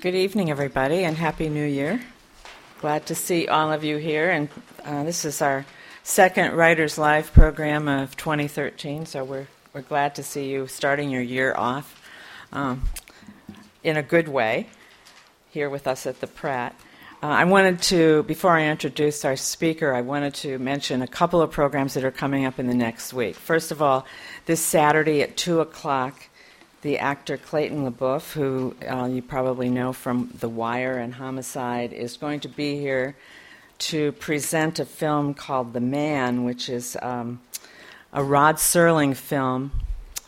Good evening, everybody, and Happy New Year. Glad to see all of you here. And uh, this is our second Writers Live program of 2013, so we're, we're glad to see you starting your year off um, in a good way here with us at the Pratt. Uh, I wanted to, before I introduce our speaker, I wanted to mention a couple of programs that are coming up in the next week. First of all, this Saturday at 2 o'clock, the actor Clayton LeBouef, who uh, you probably know from The Wire and Homicide, is going to be here to present a film called The Man, which is um, a Rod Serling film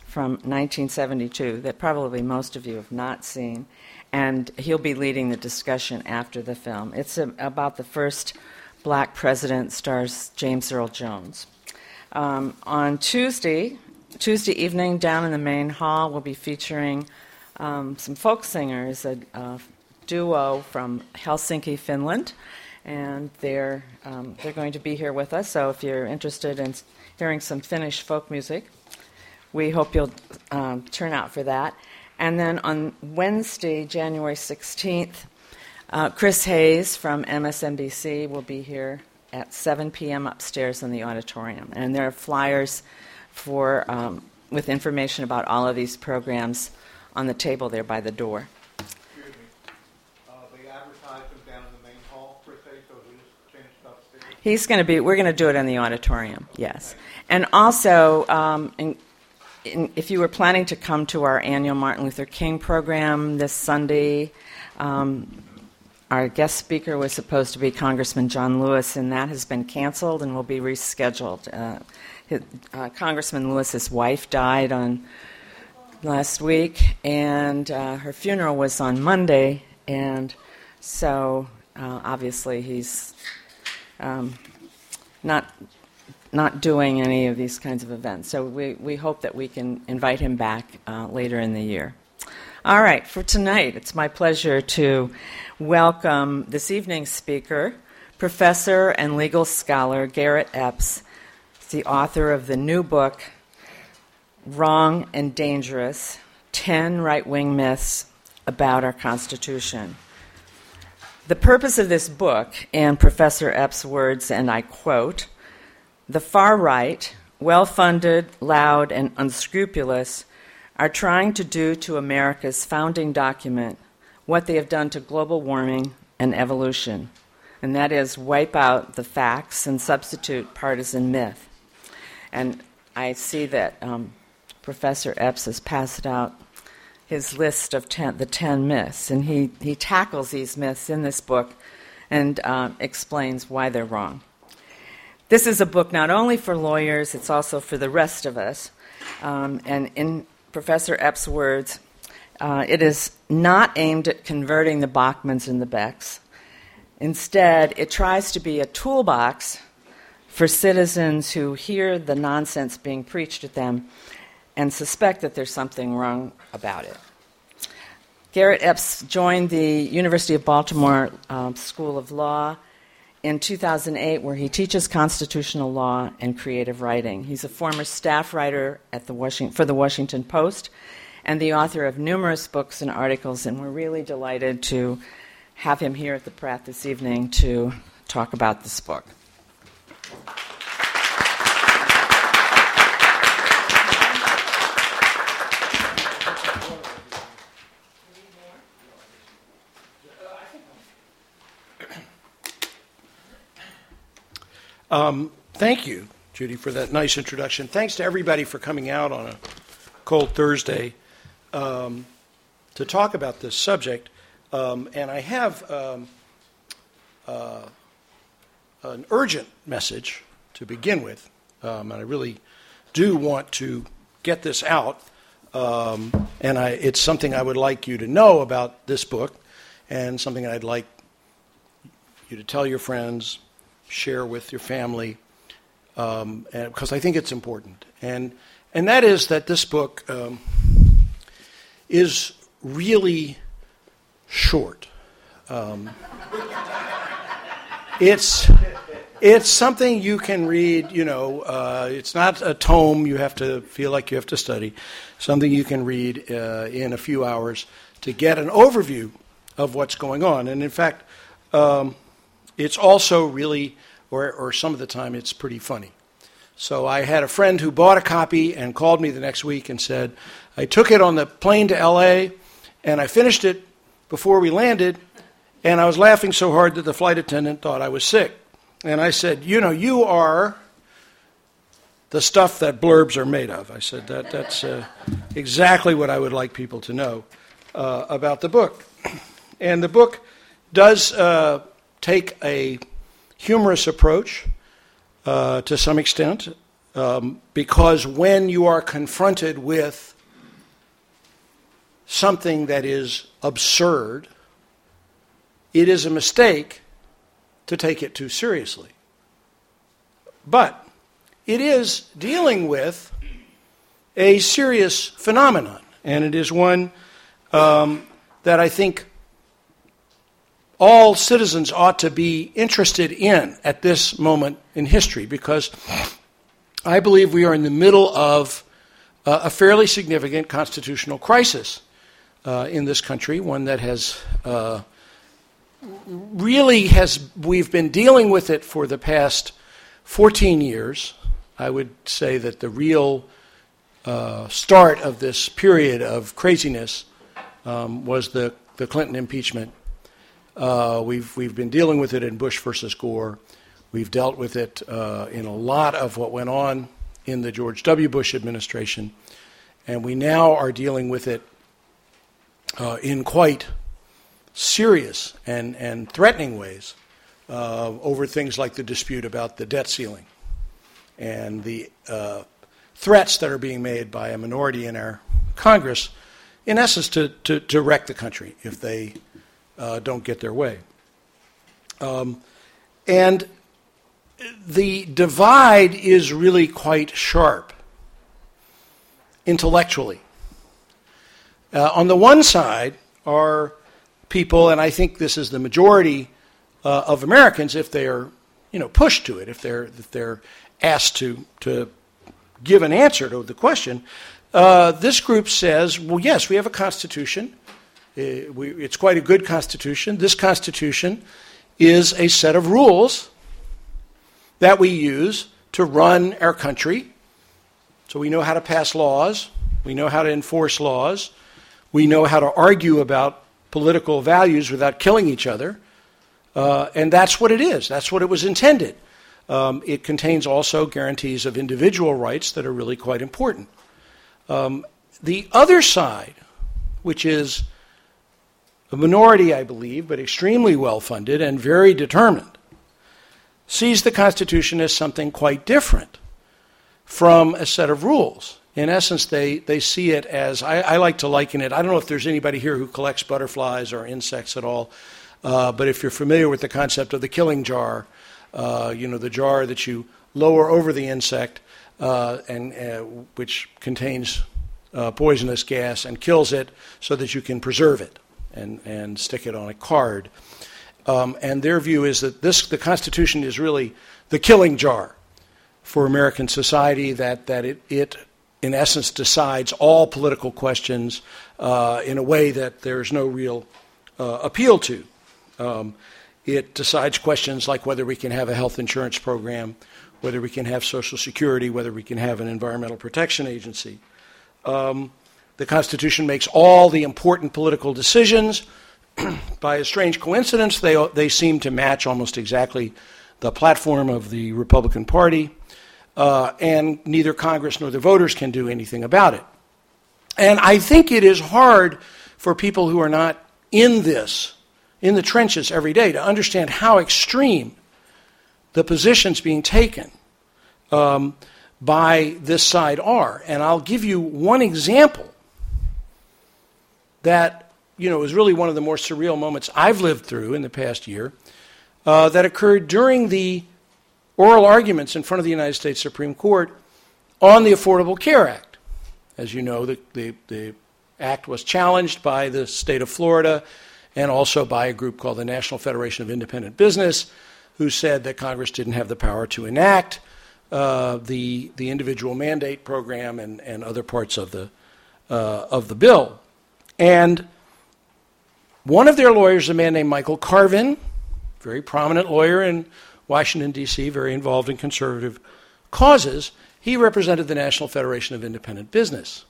from 1972 that probably most of you have not seen. And he'll be leading the discussion after the film. It's a, about the first black president, stars James Earl Jones. Um, on Tuesday, Tuesday evening, down in the main hall, we'll be featuring um, some folk singers, a, a, duo from Helsinki, Finland, and they're um, they're going to be here with us. So if you're interested in hearing some Finnish folk music, we hope you'll um, turn out for that. And then on Wednesday, January 16th, uh, Chris Hayes from MSNBC will be here at 7 p.m. upstairs in the auditorium, and there are flyers for, um, with information about all of these programs on the table there by the door. He's going to be, we're going to do it in the auditorium, yes. And also, um, in, in, if you were planning to come to our annual Martin Luther King program this Sunday, um, our guest speaker was supposed to be Congressman John Lewis, and that has been canceled and will be rescheduled. Uh, his, uh, Congressman Lewis's wife died on last week, and uh, her funeral was on Monday, and so uh, obviously he's um, not not doing any of these kinds of events. So we, we hope that we can invite him back uh, later in the year. All right, for tonight, it's my pleasure to welcome this evening's speaker, professor and legal scholar Garrett Epps the author of the new book, Wrong and Dangerous 10 Right Wing Myths About Our Constitution. The purpose of this book, in Professor Epps' words, and I quote, the far right, well funded, loud, and unscrupulous, are trying to do to America's founding document what they have done to global warming and evolution, and that is wipe out the facts and substitute partisan myth. And I see that um, Professor Epps has passed out his list of ten, the 10 myths, and he, he tackles these myths in this book and uh, explains why they're wrong. This is a book not only for lawyers, it's also for the rest of us. Um, and in Professor Epps' words, uh, it is not aimed at converting the Bachmanns and the Becks. Instead, it tries to be a toolbox for citizens who hear the nonsense being preached at them and suspect that there's something wrong about it. Garrett Epps joined the University of Baltimore um, School of Law in 2008, where he teaches constitutional law and creative writing. He's a former staff writer at the Washington, for the Washington Post and the author of numerous books and articles, and we're really delighted to have him here at the Pratt this evening to talk about this book. Um, thank you, Judy, for that nice introduction. Thanks to everybody for coming out on a cold Thursday um, to talk about this subject. Um, and I have um, uh, an urgent message to begin with, um, and I really do want to get this out. Um, and I, it's something I would like you to know about this book, and something I'd like you to tell your friends, share with your family, um, because I think it's important. And, and that is that this book um, is really short. Um, it's it's something you can read. You know, uh, it's not a tome you have to feel like you have to study. Something you can read uh, in a few hours to get an overview of what's going on. And in fact, um, it's also really, or, or some of the time, it's pretty funny. So I had a friend who bought a copy and called me the next week and said, I took it on the plane to LA and I finished it before we landed, and I was laughing so hard that the flight attendant thought I was sick. And I said, You know, you are the stuff that blurbs are made of. I said, that, That's uh, exactly what I would like people to know uh, about the book. And the book does uh, take a humorous approach uh, to some extent, um, because when you are confronted with something that is absurd, it is a mistake to take it too seriously. But it is dealing with a serious phenomenon, and it is one um, that I think all citizens ought to be interested in at this moment in history because I believe we are in the middle of uh, a fairly significant constitutional crisis uh, in this country, one that has uh, really has we've been dealing with it for the past 14 years. I would say that the real uh, start of this period of craziness um, was the, the Clinton impeachment. Uh, we've, we've been dealing with it in Bush versus Gore. We've dealt with it uh, in a lot of what went on in the George W. Bush administration. And we now are dealing with it uh, in quite serious and, and threatening ways uh, over things like the dispute about the debt ceiling and the uh, threats that are being made by a minority in our Congress, in essence, to, to, to wreck the country if they uh, don't get their way. Um, and the divide is really quite sharp intellectually. Uh, on the one side are people, and I think this is the majority uh, of Americans, if they are, you know, pushed to it, if they're if they're asked to to give an answer to the question, uh, this group says, well, yes, we have a constitution. Uh, it's quite a good constitution. This constitution is a set of rules that we use to run our country. So we know how to pass laws, we know how to enforce laws, we know how to argue about political values without killing each other. Uh, and that's what it is. That's what it was intended. Um, it contains also guarantees of individual rights that are really quite important. Um, the other side, which is a minority, I believe, but extremely well funded and very determined, sees the Constitution as something quite different from a set of rules in essence, they, they see it as I, I, like to liken it. I don't know if there's anybody here who collects butterflies or insects at all, uh, but if you're familiar with the concept of the killing jar, uh, you know, the jar that you lower over the insect uh, and uh, which contains uh, poisonous gas and kills it so that you can preserve it and, and stick it on a card. Um, and their view is that this, the Constitution is really the killing jar for American society, that, that it, it in essence, decides all political questions uh, in a way that there's no real uh, appeal to. Um, it decides questions like whether we can have a health insurance program, whether we can have Social Security, whether we can have an environmental protection agency. Um, the Constitution makes all the important political decisions. By a strange coincidence, they, they seem to match almost exactly the platform of the Republican Party uh, and neither Congress nor the voters can do anything about it. And I think it is hard for people who are not in this, in the trenches every day, to understand how extreme the positions being taken um, by this side are. And I'll give you one example that you know is really one of the more surreal moments I've lived through in the past year. Uh, that occurred during the oral arguments in front of the United States Supreme Court on the Affordable Care Act. As you know, the, the, the act was challenged by the state of Florida and also by a group called the National Federation of Independent Business, who said that Congress didn't have the power to enact uh, the, the individual mandate program and, and other parts of the, uh, of the bill. And One of their lawyers, a man named Michael Carvin, very prominent lawyer in Washington, D.C., very involved in conservative causes, he represented the National Federation of Independent Business.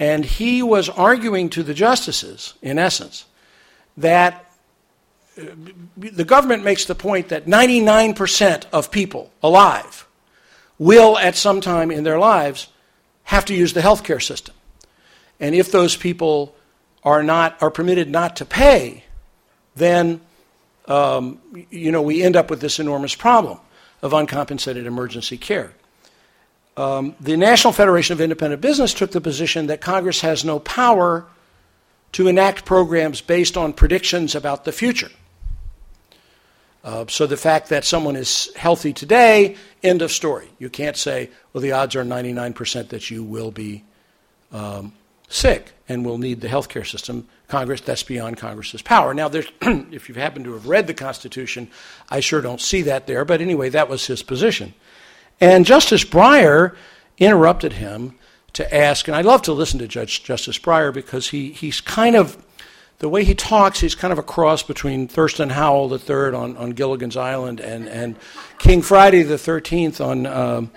And he was arguing to the justices, in essence, that uh, the government makes the point that 99% of people alive will, at some time in their lives, have to use the healthcare system. And if those people are not are permitted not to pay, then um, you know we end up with this enormous problem of uncompensated emergency care. Um, the National Federation of Independent Business took the position that Congress has no power to enact programs based on predictions about the future. Uh, so the fact that someone is healthy today, end of story. You can't say, well, the odds are 99% that you will be um, sick and will need the health care system. Congress, that's beyond Congress's power. Now, if you happen to have read the Constitution, I sure don't see that there. But anyway, that was his position. And Justice Breyer interrupted him to ask, and I love to listen to Judge Justice Breyer because he, he's kind of the way he talks, he's kind of a cross between Thurston Howell III on, on Gilligan's Island and, and King Friday the 13th on um,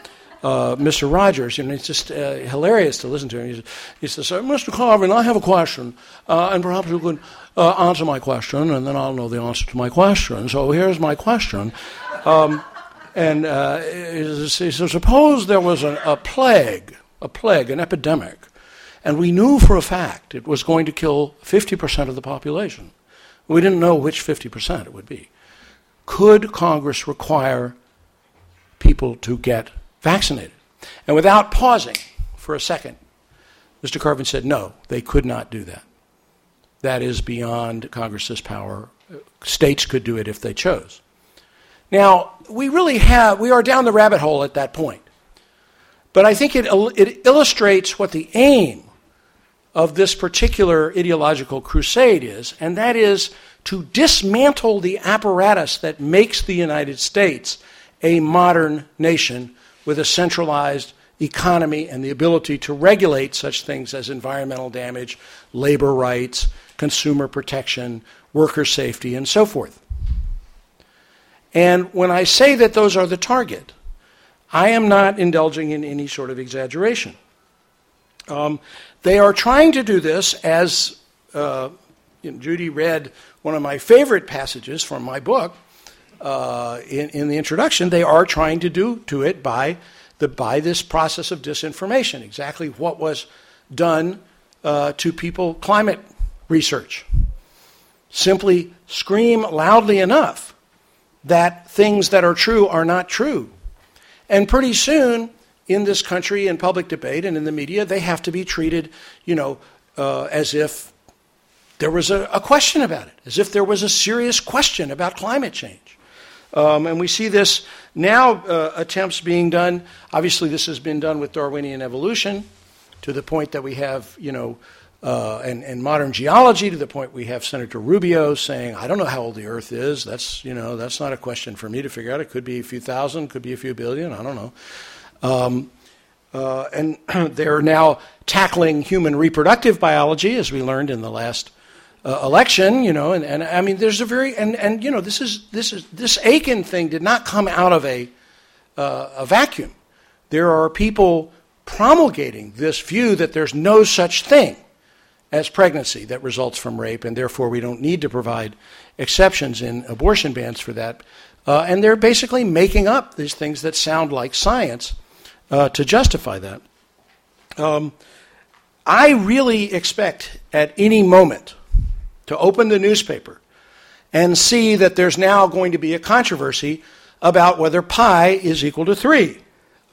uh, Mr. Rogers. And it's just uh, hilarious to listen to him. He, he says, Mr. Carvin, I have a question, uh, and perhaps you could uh, answer my question, and then I'll know the answer to my question. So here's my question. Um, and uh, he says, suppose there was a, a plague, a plague, an epidemic and we knew for a fact it was going to kill 50% of the population. We didn't know which 50% it would be. Could Congress require people to get vaccinated? And without pausing for a second, Mr. Carvin said no, they could not do that. That is beyond Congress's power. States could do it if they chose. Now, we really have, we are down the rabbit hole at that point. But I think it, it illustrates what the aim of this particular ideological crusade is, and that is to dismantle the apparatus that makes the United States a modern nation with a centralized economy and the ability to regulate such things as environmental damage, labor rights, consumer protection, worker safety, and so forth. And when I say that those are the target, I am not indulging in any sort of exaggeration. Um, they are trying to do this as uh, Judy read one of my favorite passages from my book uh, in, in the introduction. They are trying to do to it by the by this process of disinformation. Exactly what was done uh, to people climate research. Simply scream loudly enough that things that are true are not true. And pretty soon, in this country in public debate and in the media, they have to be treated, you know, uh, as if there was a, a, question about it, as if there was a serious question about climate change. Um, and we see this now uh, attempts being done. Obviously, this has been done with Darwinian evolution to the point that we have, you know, uh, and, and, modern geology to the point we have Senator Rubio saying, I don't know how old the Earth is. That's, you know, that's not a question for me to figure out. It could be a few thousand, could be a few billion, I don't know. Um, uh, and they're now tackling human reproductive biology, as we learned in the last uh, election. You know, and, and I mean, there's a very and, and you know, this is this is this Akin thing did not come out of a uh, a vacuum. There are people promulgating this view that there's no such thing as pregnancy that results from rape, and therefore we don't need to provide exceptions in abortion bans for that. Uh, and they're basically making up these things that sound like science uh, to justify that. Um, I really expect at any moment to open the newspaper and see that there's now going to be a controversy about whether pi is equal to 3.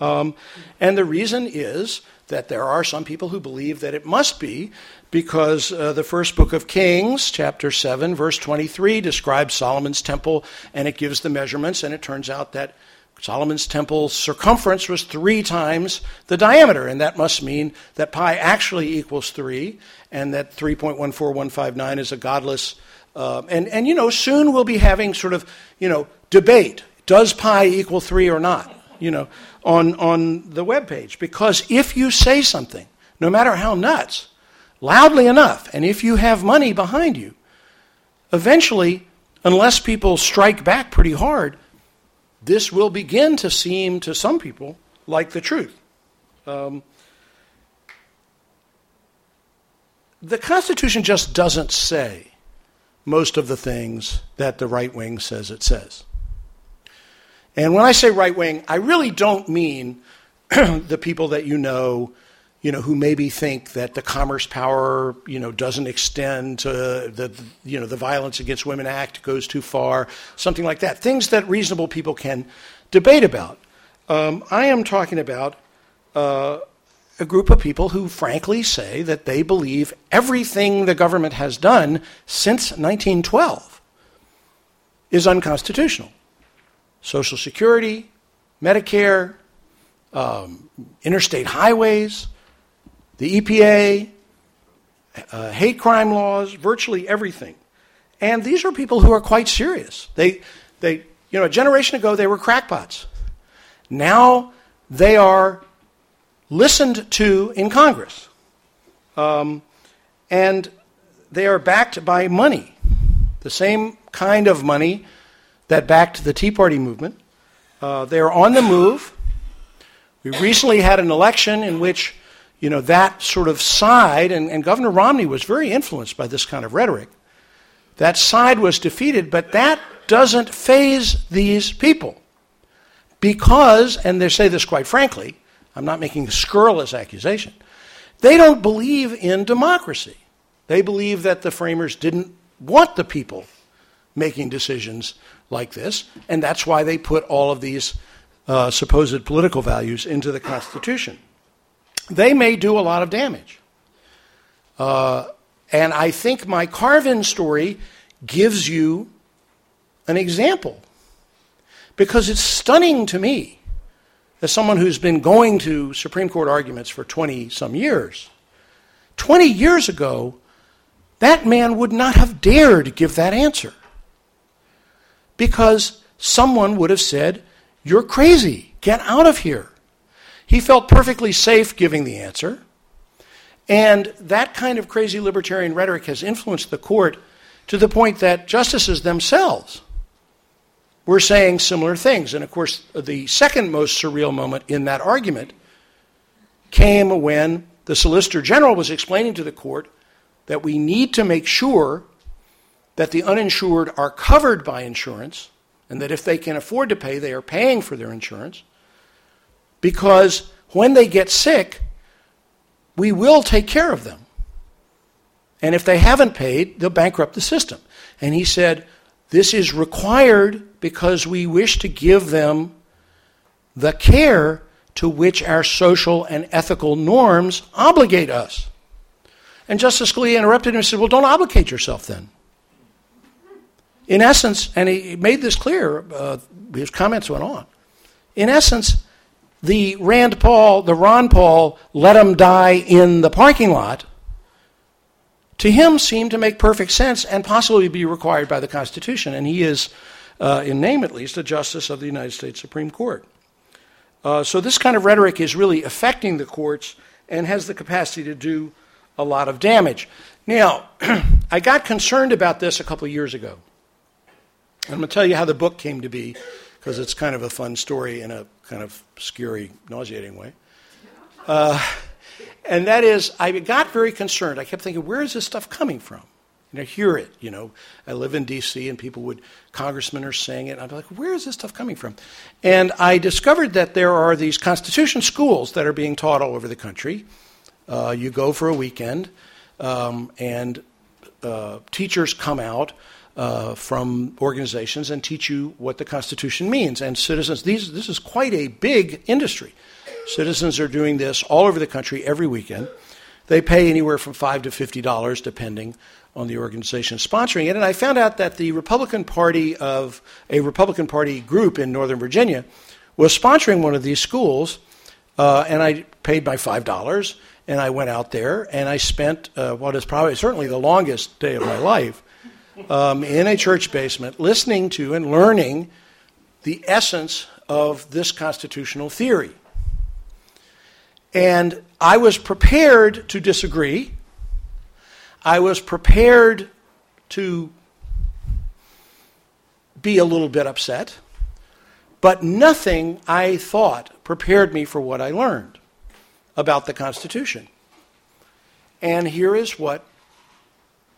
Um, and the reason is that there are some people who believe that it must be because uh, the first book of Kings, chapter 7, verse 23, describes Solomon's temple and it gives the measurements, and it turns out that Solomon's temple's circumference was three times the diameter, and that must mean that pi actually equals three, and that 3.14159 is a godless. Uh, and, and, you know, soon we'll be having sort of, you know, debate. Does pi equal three or not? You know, on, on the web page. Because if you say something, no matter how nuts, loudly enough, and if you have money behind you, eventually, unless people strike back pretty hard, this will begin to seem to some people like the truth. Um, the Constitution just doesn't say most of the things that the right wing says it says. And when I say right wing, I really don't mean the people that you know, you know, who maybe think that the Commerce Power, you know, doesn't extend to the, you know, the Violence Against Women Act goes too far, something like that. Things that reasonable people can debate about. Um, I am talking about uh, a group of people who frankly say that they believe everything the government has done since 1912 is unconstitutional. Social Security, Medicare, um, interstate highways, the EPA, uh, hate crime laws, virtually everything. And these are people who are quite serious. They, they, you know, a generation ago they were crackpots. Now they are listened to in Congress. Um, and they are backed by money, the same kind of money that backed the Tea Party movement. Uh, they are on the move. We recently had an election in which, you know, that sort of side, and, and Governor Romney was very influenced by this kind of rhetoric. That side was defeated, but that doesn't phase these people. Because, and they say this quite frankly, I'm not making a scurrilous accusation. They don't believe in democracy. They believe that the framers didn't want the people making decisions like this, and that's why they put all of these uh, supposed political values into the Constitution. They may do a lot of damage. Uh, and I think my Carvin story gives you an example because it's stunning to me as someone who's been going to Supreme Court arguments for 20 some years, 20 years ago, that man would not have dared give that answer. Because someone would have said, You're crazy, get out of here. He felt perfectly safe giving the answer. And that kind of crazy libertarian rhetoric has influenced the court to the point that justices themselves were saying similar things. And of course, the second most surreal moment in that argument came when the Solicitor General was explaining to the court that we need to make sure that the uninsured are covered by insurance and that if they can afford to pay, they are paying for their insurance because when they get sick, we will take care of them. And if they haven't paid, they'll bankrupt the system. And he said, This is required because we wish to give them the care to which our social and ethical norms obligate us. And Justice Scalia interrupted him and said, Well, don't obligate yourself then. In essence, and he made this clear, uh, his comments went on. In essence, the Rand Paul, the Ron Paul, let him die in the parking lot, to him seemed to make perfect sense and possibly be required by the Constitution. And he is uh, in name at least, a justice of the United States Supreme Court. Uh, so this kind of rhetoric is really affecting the courts and has the capacity to do a lot of damage. Now, I got concerned about this a couple of years ago. I'm going to tell you how the book came to be because it's kind of a fun story in a kind of scary, nauseating way. Uh, and that is, I got very concerned. I kept thinking, where is this stuff coming from? And I hear it. You know, I live in D.C. and people would, congressmen are saying it. I'm like, where is this stuff coming from? And I discovered that there are these Constitution schools that are being taught all over the country. Uh, you go for a weekend, um, and uh, teachers come out uh, from organizations and teach you what the Constitution means. And citizens, these, this is quite a big industry. Citizens are doing this all over the country every weekend. They pay anywhere from five to fifty dollars, depending on the organization sponsoring it. And I found out that the Republican Party of a Republican Party group in Northern Virginia was sponsoring one of these schools. Uh, and I paid my five dollars, and I went out there, and I spent uh, what is probably certainly the longest day of my life um, in a church basement, listening to and learning the essence of this constitutional theory. And I was prepared to disagree I was prepared to be a little bit upset, but nothing I thought prepared me for what I learned about the Constitution. And here is what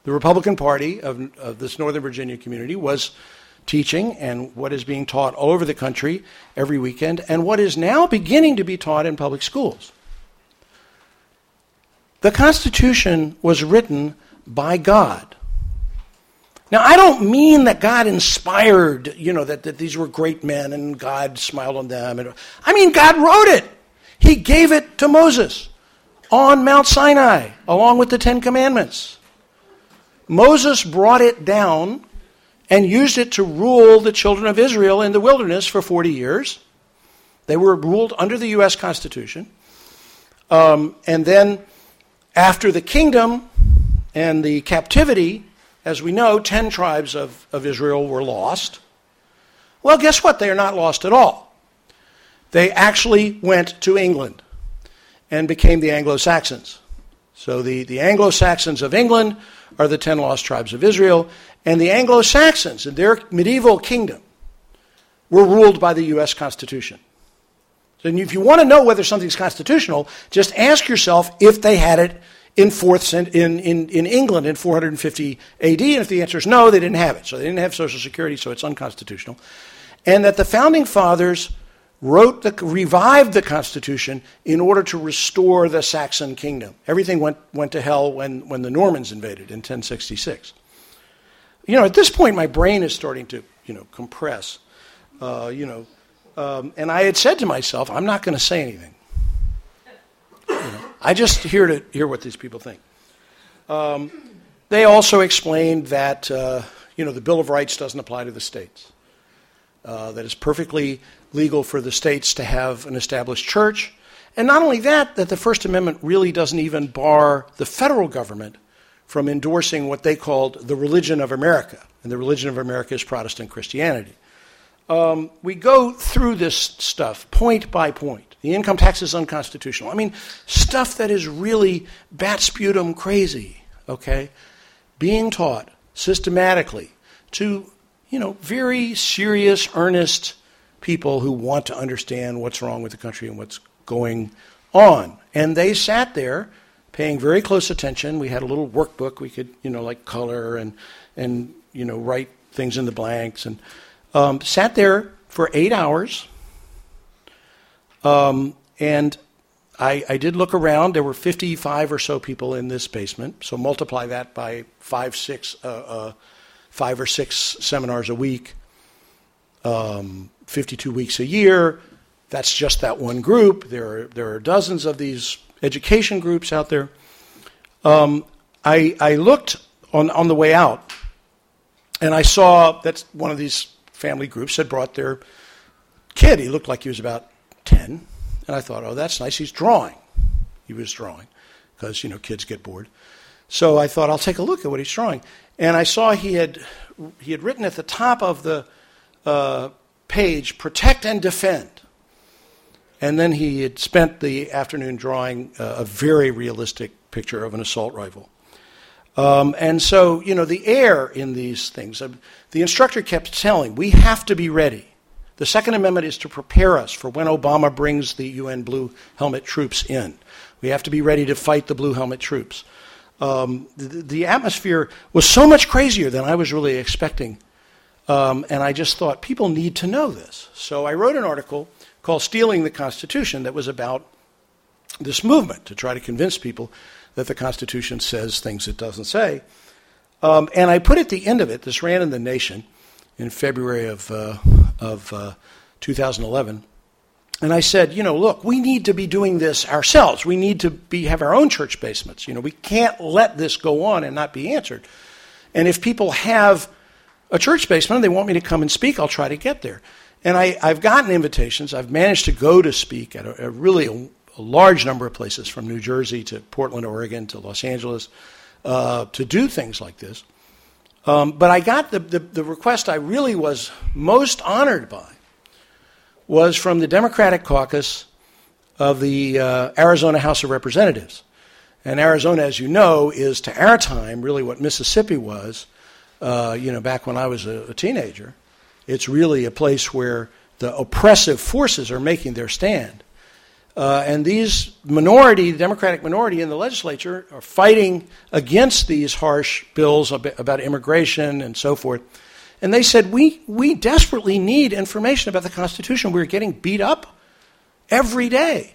the Republican Party of, of, this Northern Virginia community was teaching, and what is being taught all over the country every weekend, and what is now beginning to be taught in public schools. The Constitution was written by God. Now, I don't mean that God inspired, you know, that, that these were great men and God smiled on them. And, I mean, God wrote it. He gave it to Moses on Mount Sinai, along with the Ten Commandments. Moses brought it down and used it to rule the children of Israel in the wilderness for 40 years. They were ruled under the U.S. Constitution. Um, and then, after the kingdom and the captivity, as we know, 10 tribes of, of Israel were lost. Well, guess what? They are not lost at all. They actually went to England and became the Anglo Saxons. So the, the Anglo Saxons of England are the 10 lost tribes of Israel, and the Anglo Saxons in their medieval kingdom were ruled by the U.S. Constitution. So if you want to know whether something's constitutional, just ask yourself if they had it in fourth in, in, in England in 450 AD, and if the answer is no, they didn't have it. So they didn't have Social Security, so it's unconstitutional. And that the founding fathers wrote the, revived the Constitution in order to restore the Saxon kingdom. Everything went, went to hell when, when the Normans invaded in 1066. You know, at this point, my brain is starting to, you know, compress. Uh, you know, um, and I had said to myself, I'm not going to say anything. You know, I just hear to hear what these people think. Um, they also explained that, uh, you know, the Bill of Rights doesn't apply to the states. Uh, that it's perfectly legal for the states to have an established church. And not only that, that the First Amendment really doesn't even bar the federal government from endorsing what they called the religion of America. And the religion of America is Protestant Christianity. Um, we go through this stuff point by point. The income tax is unconstitutional. I mean, stuff that is really bat sputum crazy, okay? Being taught systematically to, you know, very serious, earnest people who want to understand what's wrong with the country and what's going on. And they sat there paying very close attention. We had a little workbook we could, you know, like color and, and you know, write things in the blanks. And um, sat there for eight hours. Um, and I, I, did look around. There were 55 or so people in this basement. So multiply that by five, six, uh, uh, five or six seminars a week. Um, 52 weeks a year. That's just that one group. There are, there are dozens of these education groups out there. Um, I, I looked on, on the way out, and I saw that one of these family groups had brought their kid. He looked like he was about 10. And I thought, oh, that's nice. He's drawing. He was drawing because, you know, kids get bored. So I thought, I'll take a look at what he's drawing. And I saw he had, he had written at the top of the uh, page, protect and defend. And then he had spent the afternoon drawing uh, a very realistic picture of an assault rifle. Um, and so, you know, the air in these things, uh, the instructor kept telling, we have to be ready. The Second Amendment is to prepare us for when Obama brings the UN blue helmet troops in. We have to be ready to fight the blue helmet troops. Um, the, the atmosphere was so much crazier than I was really expecting um, and I just thought people need to know this. So I wrote an article called Stealing the Constitution that was about this movement to try to convince people that the Constitution says things it doesn't say. Um, and I put at the end of it, this ran in the Nation in February of, uh, of uh, 2011. And I said, you know, look, we need to be doing this ourselves. We need to be, have our own church basements. You know, we can't let this go on and not be answered. And if people have a church basement. They want me to come and speak. I'll try to get there. And I, have gotten invitations. I've managed to go to speak at a, a really a, a, large number of places, from New Jersey to Portland, Oregon to Los Angeles, uh, to do things like this. Um, but I got the, the, the request I really was most honored by was from the Democratic caucus of the uh, Arizona House of Representatives. And Arizona, as you know, is to our time really what Mississippi was uh, you know, back when I was a, a teenager. It's really a place where the oppressive forces are making their stand. Uh, and these minority, the Democratic minority in the legislature, are fighting against these harsh bills about immigration and so forth. And they said, we, we desperately need information about the Constitution. We're getting beat up every day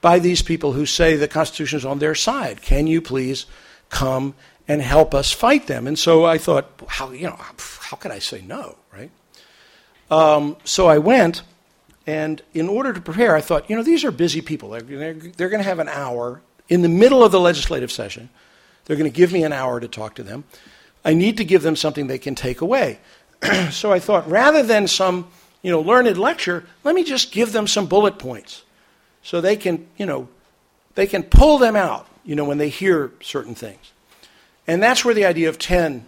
by these people who say the Constitution is on their side. Can you please come and help us fight them? And so I thought, how, you know, how could I say no, right? Um, so I went, and in order to prepare, I thought, you know, these are busy people. They're, they're, they're going to have an hour in the middle of the legislative session. They're going to give me an hour to talk to them. I need to give them something they can take away. so I thought, rather than some, you know, learned lecture, let me just give them some bullet points so they can, you know, they can pull them out, you know, when they hear certain things. And that's where the idea of 10,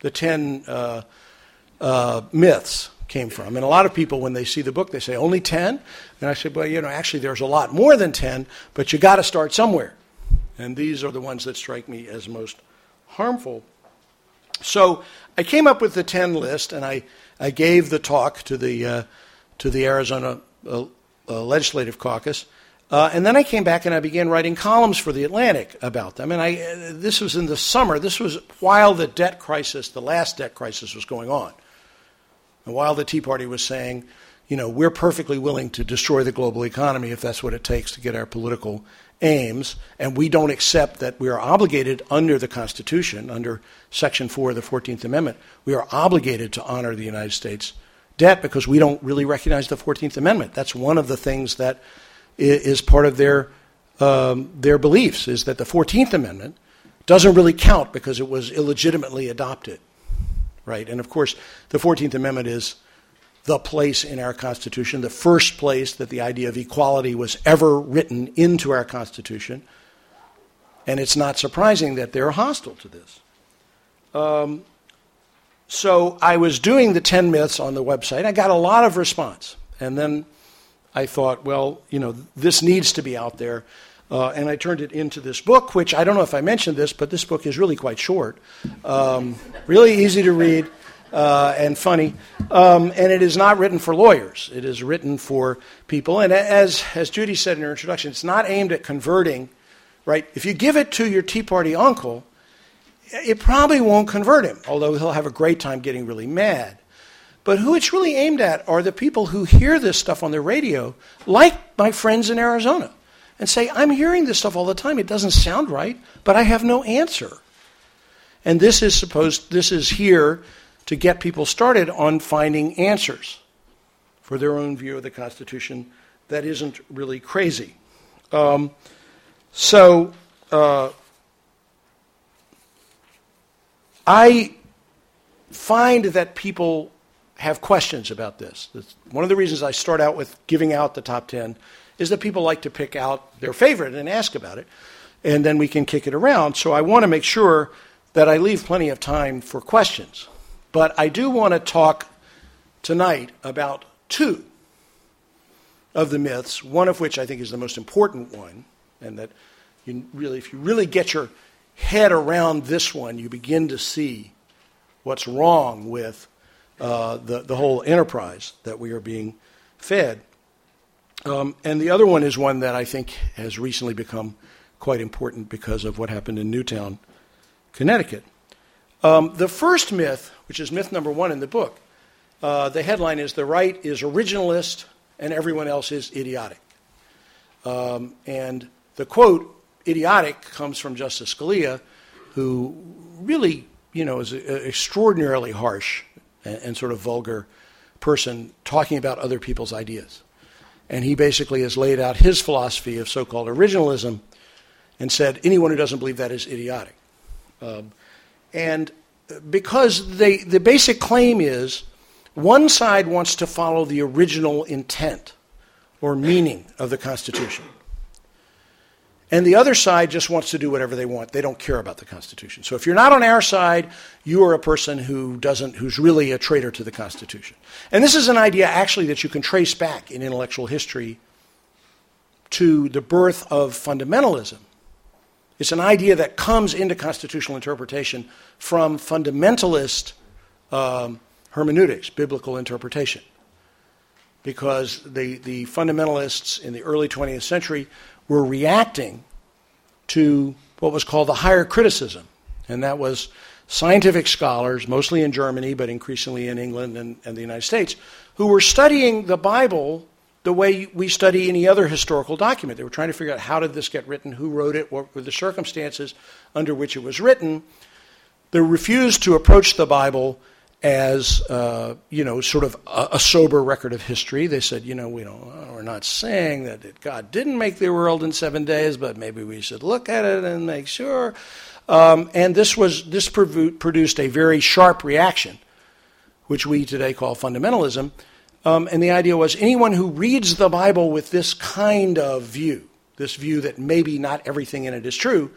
the 10 uh, uh, myths came from. And a lot of people, when they see the book, they say, only 10? And I said, well, you know, actually, there's a lot more than 10, but you got to start somewhere. And these are the ones that strike me as most harmful. So I came up with the 10 list, and I, I gave the talk to the, uh, to the Arizona uh, uh, Legislative Caucus. Uh, and then I came back and I began writing columns for the Atlantic about them. And I, uh, this was in the summer. This was while the debt crisis, the last debt crisis, was going on. And while the Tea Party was saying, you know, we're perfectly willing to destroy the global economy if that's what it takes to get our political aims, and we don't accept that we are obligated under the Constitution, under Section 4 of the 14th Amendment, we are obligated to honor the United States debt because we don't really recognize the 14th Amendment. That's one of the things that is part of their, um, their beliefs, is that the 14th Amendment doesn't really count because it was illegitimately adopted, right? And of course, the 14th Amendment is the place in our Constitution, the first place that the idea of equality was ever written into our Constitution. And it's not surprising that they're hostile to this. Um, so I was doing the 10 myths on the website. I got a lot of response. And then I thought, well, you know, this needs to be out there. Uh, and I turned it into this book, which I don't know if I mentioned this, but this book is really quite short, um, really easy to read, uh, and funny. Um, and it is not written for lawyers, it is written for people. And as, as Judy said in her introduction, it's not aimed at converting, right? If you give it to your Tea Party uncle, it probably won't convert him, although he'll have a great time getting really mad. But who it's really aimed at are the people who hear this stuff on the radio, like my friends in Arizona, and say, I'm hearing this stuff all the time. It doesn't sound right, but I have no answer. And this is supposed, this is here to get people started on finding answers for their own view of the Constitution that isn't really crazy. Um, so, uh, I find that people have questions about this. one of the reasons I start out with giving out the top 10 is that people like to pick out their favorite and ask about it, and then we can kick it around. So I want to make sure that I leave plenty of time for questions. But I do want to talk tonight about two of the myths, one of which I think is the most important one, and that you really, if you really get your head around this one, you begin to see what's wrong with uh, the, the whole enterprise that we are being fed. Um, and the other one is one that I think has recently become quite important because of what happened in Newtown, Connecticut. Um, the first myth, which is myth number one in the book, uh, the headline is The Right is Originalist and Everyone Else is Idiotic. Um, and the quote idiotic comes from Justice Scalia, who really, you know, is an extraordinarily harsh and, and sort of vulgar person talking about other people's ideas. And he basically has laid out his philosophy of so called originalism and said anyone who doesn't believe that is idiotic. Um, and because they, the basic claim is one side wants to follow the original intent or meaning of the Constitution. And the other side just wants to do whatever they want. They don't care about the Constitution. So if you're not on our side, you are a person who doesn't, who's really a traitor to the Constitution. And this is an idea actually that you can trace back in intellectual history to the birth of fundamentalism. It's an idea that comes into constitutional interpretation from fundamentalist um, hermeneutics, biblical interpretation. Because the, the fundamentalists in the early 20th century were reacting to what was called the higher criticism. And that was scientific scholars, mostly in Germany, but increasingly in England and, and the United States, who were studying the Bible the way we study any other historical document. They were trying to figure out how did this get written, who wrote it, what were the circumstances under which it was written. They refused to approach the Bible as uh, you know, sort of a, a, sober record of history. They said, you know, we don't, we're not saying that God didn't make the world in seven days, but maybe we should look at it and make sure. Um, and this was this produced a very sharp reaction, which we today call fundamentalism. Um, and the idea was anyone who reads the Bible with this kind of view, this view that maybe not everything in it is true,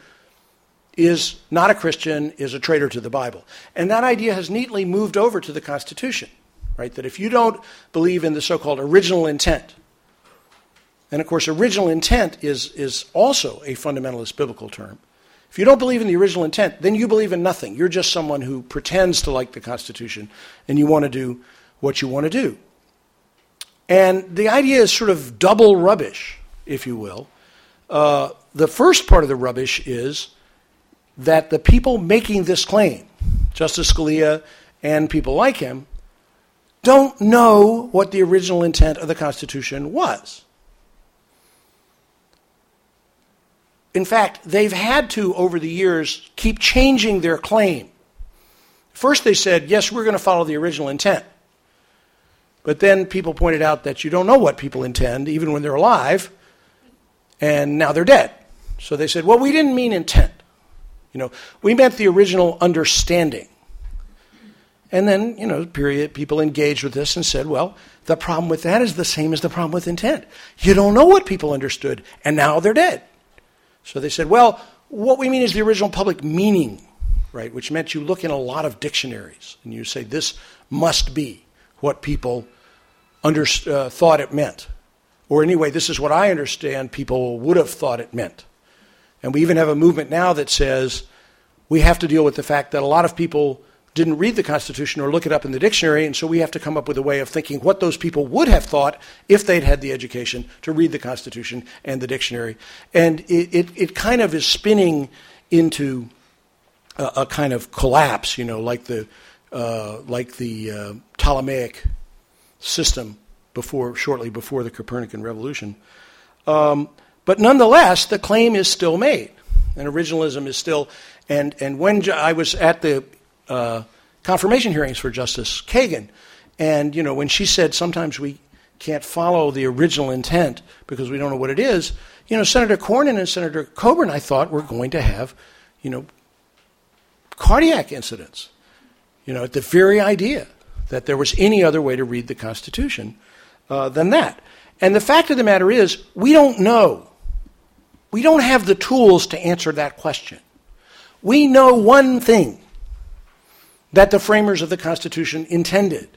is not a Christian, is a traitor to the Bible. And that idea has neatly moved over to the Constitution, right? That if you don't believe in the so called original intent, and of course, original intent is, is also a fundamentalist biblical term. If you don't believe in the original intent, then you believe in nothing. You're just someone who pretends to like the Constitution and you want to do what you want to do. And the idea is sort of double rubbish, if you will. Uh, the first part of the rubbish is that the people making this claim, Justice Scalia and people like him, don't know what the original intent of the Constitution was. In fact, they've had to, over the years, keep changing their claim. First, they said, yes, we're going to follow the original intent. But then people pointed out that you don't know what people intend, even when they're alive, and now they're dead. So they said, well, we didn't mean intent. You know, we meant the original understanding. And then, you know, period, people engaged with this and said, well, the problem with that is the same as the problem with intent. You don't know what people understood, and now they're dead. So they said, well, what we mean is the original public meaning, right? Which meant you look in a lot of dictionaries and you say, this must be what people under, uh, thought it meant. Or anyway, this is what I understand people would have thought it meant. And we even have a movement now that says we have to deal with the fact that a lot of people didn't read the Constitution or look it up in the dictionary, and so we have to come up with a way of thinking what those people would have thought if they'd had the education to read the Constitution and the dictionary. And it, it, it kind of is spinning into a, a, kind of collapse, you know, like the, uh, like the uh, Ptolemaic system before, shortly before the Copernican revolution. Um, but nonetheless, the claim is still made, and originalism is still. And, and when I was at the uh, confirmation hearings for Justice Kagan, and you know when she said sometimes we can't follow the original intent because we don't know what it is, you know Senator Cornyn and Senator Coburn, I thought were going to have, you know, cardiac incidents. You know, at the very idea that there was any other way to read the Constitution uh, than that. And the fact of the matter is, we don't know we don't have the tools to answer that question. We know one thing that the framers of the Constitution intended.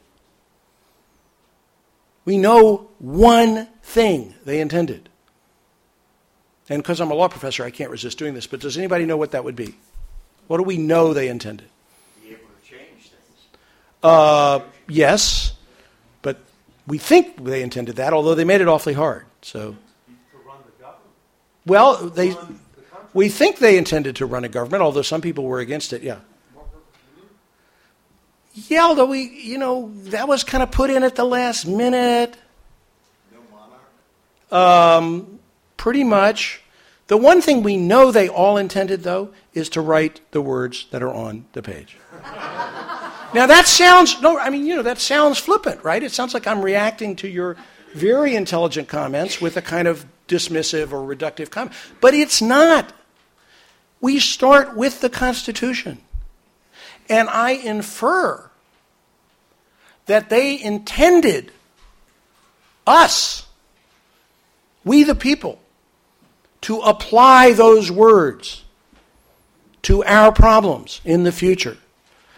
We know one thing they intended. And because I'm a law professor, I can't resist doing this, but does anybody know what that would be? What do we know they intended? Be able to change things. Uh, yes, but we think they intended that, although they made it awfully hard. So well, they, we think they intended to run a government, although some people were against it. Yeah. Yeah, although we, you know, that was kind of put in at the last minute. No monarch. Um, pretty much. The one thing we know they all intended, though, is to write the words that are on the page. now that sounds no, I mean, you know, that sounds flippant, right? It sounds like I'm reacting to your very intelligent comments with a kind of dismissive or reductive comment. But it's not. We start with the Constitution. And I infer that they intended us, we the people, to apply those words to our problems in the future.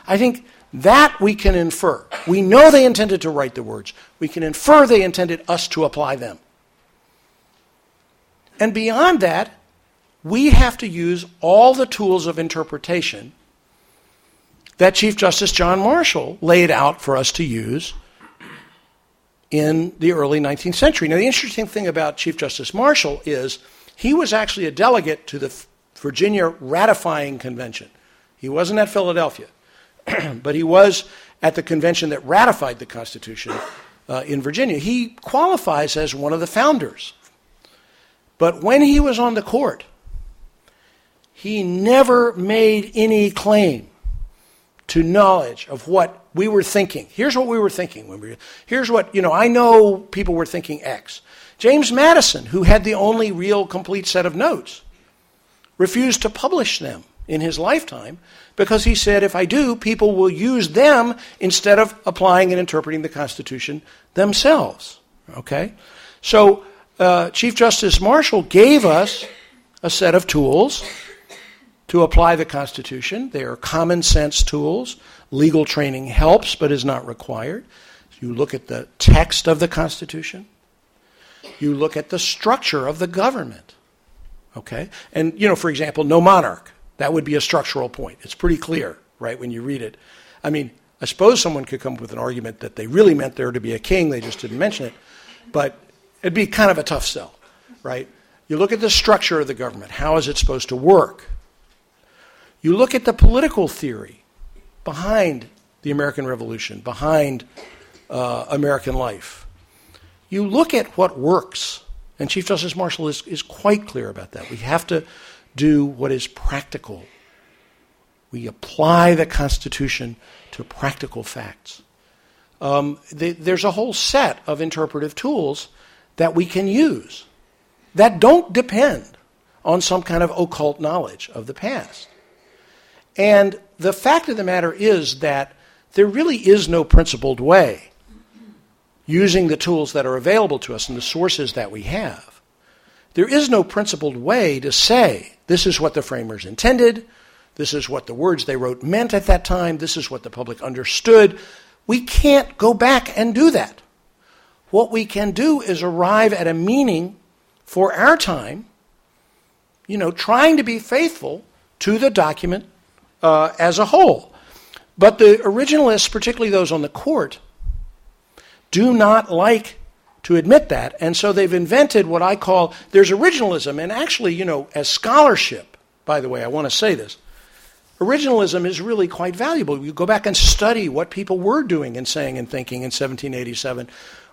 I think that we can infer. We know they intended to write the words. We can infer they intended us to apply them. And beyond that, we have to use all the tools of interpretation that Chief Justice John Marshall laid out for us to use in the early 19th century. Now, the interesting thing about Chief Justice Marshall is he was actually a delegate to the Virginia Ratifying Convention. He wasn't at Philadelphia, but he was at the convention that ratified the Constitution uh, in Virginia. He qualifies as one of the founders. But when he was on the court, he never made any claim to knowledge of what we were thinking. Here's what we were thinking when we here's what, you know, I know people were thinking X. James Madison, who had the only real complete set of notes, refused to publish them in his lifetime because he said, if I do, people will use them instead of applying and interpreting the Constitution themselves. Okay? So, uh, Chief Justice Marshall gave us a set of tools to apply the Constitution. They are common sense tools. Legal training helps, but is not required. You look at the text of the Constitution, you look at the structure of the government. Okay? And, you know, for example, no monarch. That would be a structural point. It's pretty clear, right, when you read it. I mean, I suppose someone could come up with an argument that they really meant there to be a king, they just didn't mention it. But it'd be kind of a tough sell, right? You look at the structure of the government. How is it supposed to work? You look at the political theory behind the American Revolution, behind uh, American life. You look at what works. And Chief Justice Marshall is, is quite clear about that. We have to do what is practical. We apply the Constitution to practical facts. Um, the, there's a whole set of interpretive tools that we can use that don't depend on some kind of occult knowledge of the past. And the fact of the matter is that there really is no principled way, using the tools that are available to us and the sources that we have, there is no principled way to say this is what the framers intended, this is what the words they wrote meant at that time, this is what the public understood. We can't go back and do that. What we can do is arrive at a meaning for our time, you know, trying to be faithful to the document uh, as a whole. But the originalists, particularly those on the court, do not like to admit that. And so they've invented what I call there's originalism. And actually, you know, as scholarship, by the way, I want to say this originalism is really quite valuable. You go back and study what people were doing and saying and thinking in 1787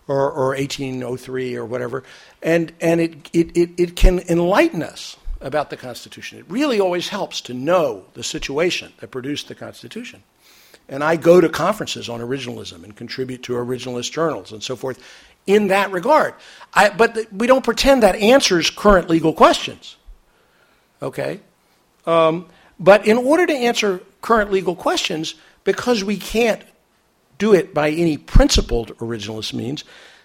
or, or 1803 or whatever, and, and it, it, it, it can enlighten us about the Constitution. It really always helps to know the situation that produced the Constitution. And I go to conferences on originalism and contribute to originalist journals and so forth in that regard. I, but th- we don't pretend that answers current legal questions. Okay? Um, but in order to answer current legal questions, because we can't do it by any principled originalist means,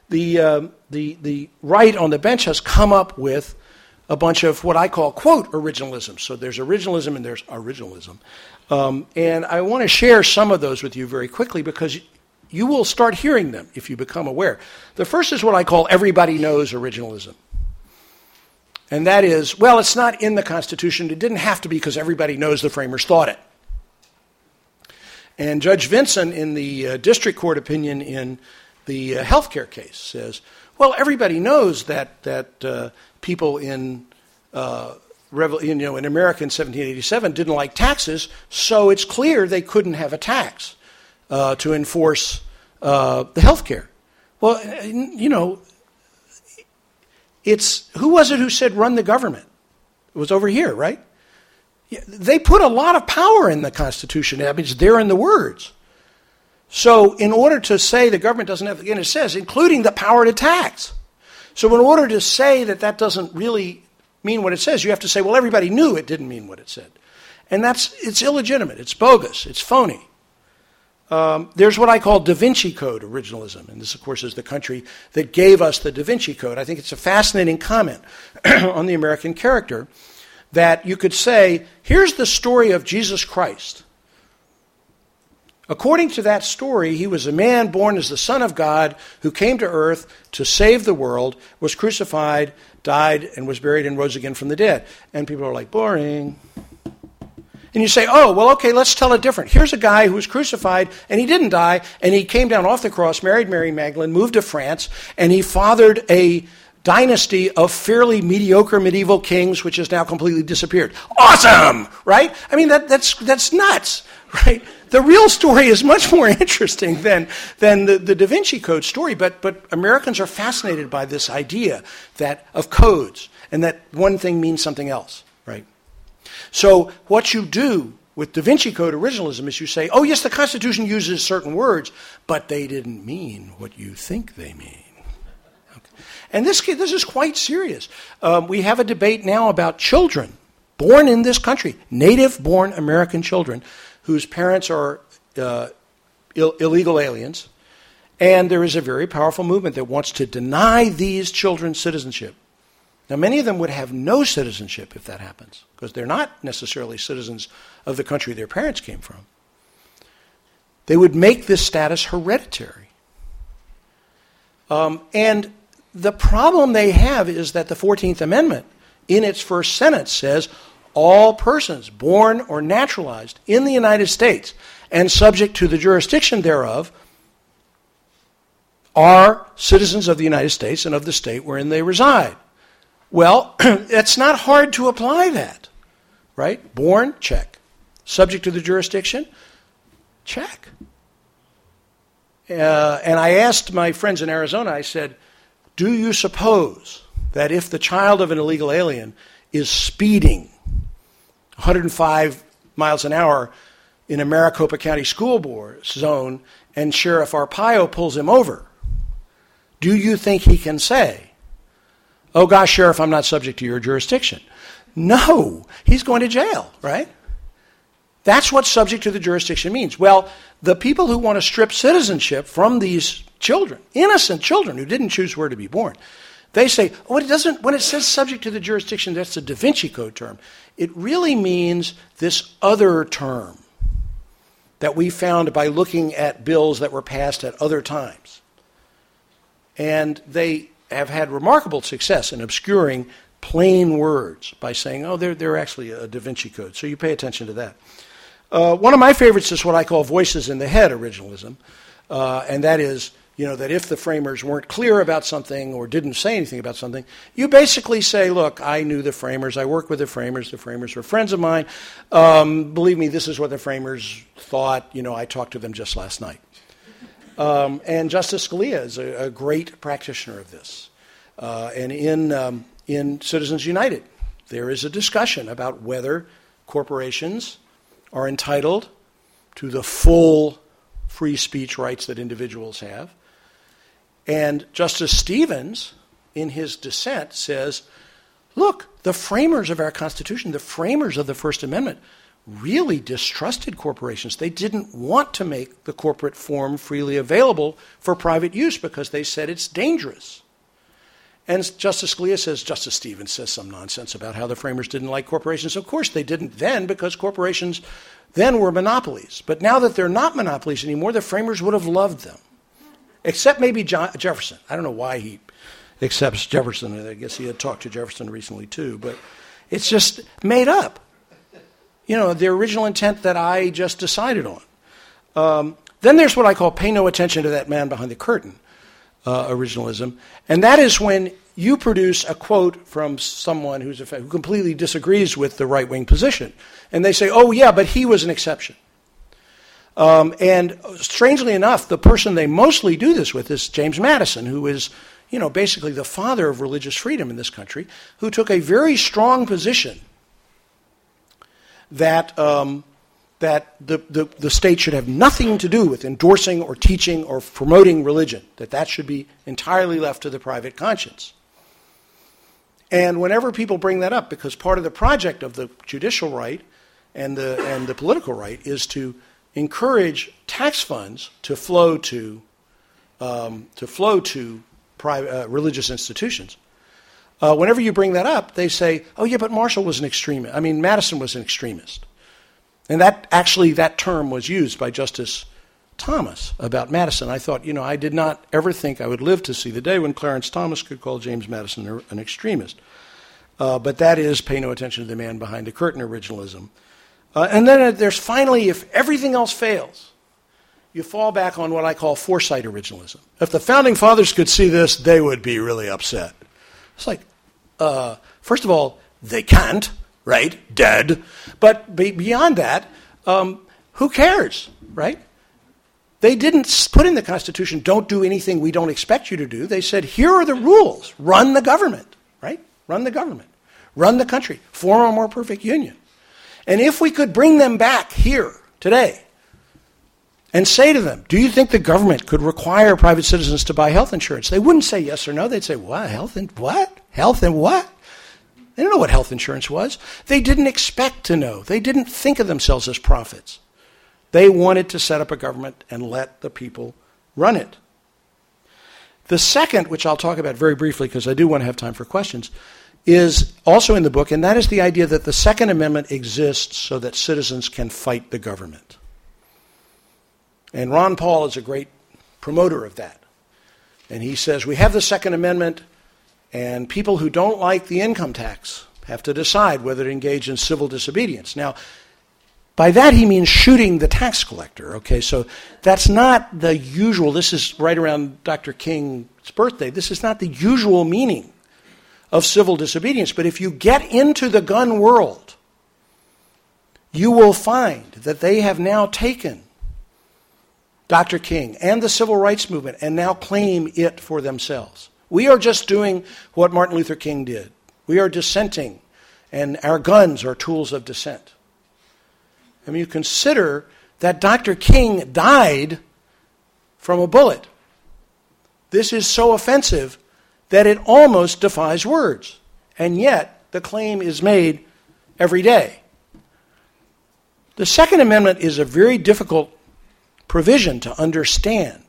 the, uh, the, the right on the bench has come up with a bunch of what I call, quote, originalism. So there's originalism and there's originalism. Um, and I want to share some of those with you very quickly because you will start hearing them if you become aware. The first is what I call everybody knows originalism. And that is, well, it's not in the Constitution. It didn't have to be because everybody knows the framers thought it. And Judge Vinson, in the uh, district court opinion in the uh, healthcare case, says, well, everybody knows that, that uh, people in, uh, you know, in America in 1787 didn't like taxes, so it's clear they couldn't have a tax uh, to enforce uh, the health care. Well, you know, it's who was it who said run the government? It was over here, right? They put a lot of power in the Constitution. I mean, it's there in the words. So, in order to say the government doesn't have, again, it says, including the power to tax. So, in order to say that that doesn't really mean what it says, you have to say, well, everybody knew it didn't mean what it said. And that's, it's illegitimate, it's bogus, it's phony. Um, there's what I call Da Vinci Code originalism. And this, of course, is the country that gave us the Da Vinci Code. I think it's a fascinating comment on the American character that you could say here's the story of Jesus Christ. According to that story, he was a man born as the Son of God who came to earth to save the world, was crucified, died, and was buried and rose again from the dead. And people are like, boring. And you say, oh, well, okay, let's tell it different. Here's a guy who was crucified and he didn't die, and he came down off the cross, married Mary Magdalene, moved to France, and he fathered a dynasty of fairly mediocre medieval kings, which has now completely disappeared. Awesome, right? I mean, that, that's, that's nuts, right? The real story is much more interesting than, than the, the Da Vinci Code story, but, but Americans are fascinated by this idea that, of codes and that one thing means something else, right? So, what you do with Da Vinci Code originalism is you say, oh, yes, the Constitution uses certain words, but they didn't mean what you think they mean. And this, this is quite serious. Um, we have a debate now about children born in this country, native born American children, whose parents are uh, Ill- illegal aliens. And there is a very powerful movement that wants to deny these children citizenship. Now, many of them would have no citizenship if that happens, because they're not necessarily citizens of the country their parents came from. They would make this status hereditary. Um, and the problem they have is that the 14th Amendment, in its first sentence, says all persons born or naturalized in the United States and subject to the jurisdiction thereof are citizens of the United States and of the state wherein they reside. Well, it's not hard to apply that, right? Born, check. Subject to the jurisdiction, check. Uh, and I asked my friends in Arizona, I said, Do you suppose that if the child of an illegal alien is speeding 105 miles an hour in a Maricopa County School Board zone and Sheriff Arpaio pulls him over, do you think he can say, Oh gosh, Sheriff, I'm not subject to your jurisdiction? No, he's going to jail, right? That's what subject to the jurisdiction means. Well, the people who want to strip citizenship from these children, innocent children who didn't choose where to be born, they say, oh, it doesn't, when it says subject to the jurisdiction, that's a Da Vinci Code term. It really means this other term that we found by looking at bills that were passed at other times. And they have had remarkable success in obscuring plain words by saying, oh, they're, they're actually a Da Vinci Code. So you pay attention to that. Uh, one of my favorites is what I call voices in the head originalism, uh, and that is, you know, that if the framers weren't clear about something or didn't say anything about something, you basically say, look, I knew the framers, I worked with the framers, the framers were friends of mine. Um, believe me, this is what the framers thought. You know, I talked to them just last night. Um, and Justice Scalia is a, a great practitioner of this. Uh, and in, um, in Citizens United, there is a discussion about whether corporations are entitled to the full free speech rights that individuals have. And Justice Stevens, in his dissent, says, look, the framers of our Constitution, the framers of the First Amendment, really distrusted corporations. They didn't want to make the corporate form freely available for private use because they said it's dangerous. And Justice Scalia says, Justice Stevens says some nonsense about how the framers didn't like corporations. Of course, they didn't then because corporations then were monopolies. But now that they're not monopolies anymore, the framers would have loved them. Except maybe John, Jefferson. I don't know why he accepts Jefferson. I guess he had talked to Jefferson recently too. But it's just made up you know, the original intent that I just decided on. Um, then there's what I call pay no attention to that man behind the curtain uh, originalism, and that is when you produce a quote from someone who's who completely disagrees with the right wing position, and they say, "Oh yeah, but he was an exception." Um, and strangely enough, the person they mostly do this with is James Madison, who is, you know, basically the father of religious freedom in this country, who took a very strong position that, um, that the, the, the state should have nothing to do with endorsing or teaching or promoting religion, that that should be entirely left to the private conscience. And whenever people bring that up, because part of the project of the judicial right and the, and the political right is to encourage tax funds to flow to, um, to, flow to private, uh, religious institutions. Uh, whenever you bring that up, they say, oh, yeah, but Marshall was an extremist. I mean, Madison was an extremist. And that actually, that term was used by Justice Thomas about Madison. I thought, you know, I did not ever think I would live to see the day when Clarence Thomas could call James Madison an extremist. Uh, but that is pay no attention to the man behind the curtain originalism. Uh, and then there's finally, if everything else fails, you fall back on what I call foresight originalism. If the founding fathers could see this, they would be really upset. It's like, uh, first of all, they can't, right? Dead. But beyond that, um, who cares, right? They didn't put in the Constitution, don't do anything we don't expect you to do. They said, here are the rules. Run the government, right? Run the government. Run the country. Form a more perfect union. And if we could bring them back here today and say to them, do you think the government could require private citizens to buy health insurance? They wouldn't say yes or no. They'd say, what? Health and what? Health and what? They didn't know what health insurance was. They didn't expect to know. They didn't think of themselves as prophets. They wanted to set up a government and let the people run it. The second, which I'll talk about very briefly because I do want to have time for questions, is also in the book, and that is the idea that the Second Amendment exists so that citizens can fight the government. And Ron Paul is a great promoter of that. And he says we have the Second Amendment, and people who don't like the income tax have to decide whether to engage in civil disobedience. Now, by that he means shooting the tax collector. Okay, so that's not the usual. This is right around Dr. King's birthday. This is not the usual meaning of civil disobedience. But if you get into the gun world, you will find that they have now taken Dr. King and the civil rights movement and now claim it for themselves. We are just doing what Martin Luther King did. We are dissenting, and our guns are tools of dissent. I mean, you consider that Dr. King died from a bullet. This is so offensive that it almost defies words. And yet, the claim is made every day. The Second Amendment is a very difficult provision to understand.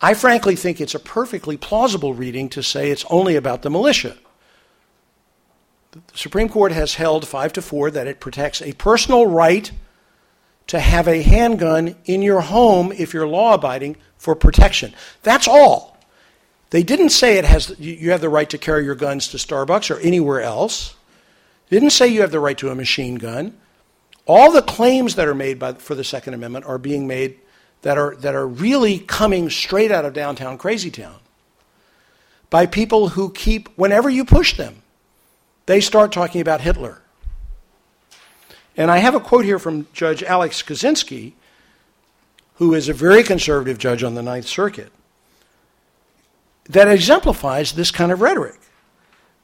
I frankly think it's a perfectly plausible reading to say it's only about the militia. The Supreme Court has held 5 to 4 that it protects a personal right to have a handgun in your home if you're law abiding for protection. That's all. They didn't say it has you have the right to carry your guns to Starbucks or anywhere else. They didn't say you have the right to a machine gun. All the claims that are made by, for the Second Amendment are being made that are, that are really coming straight out of downtown Crazy Town by people who keep, whenever you push them, they start talking about Hitler. And I have a quote here from Judge Alex Kozinski, who is a very conservative judge on the Ninth Circuit, that exemplifies this kind of rhetoric.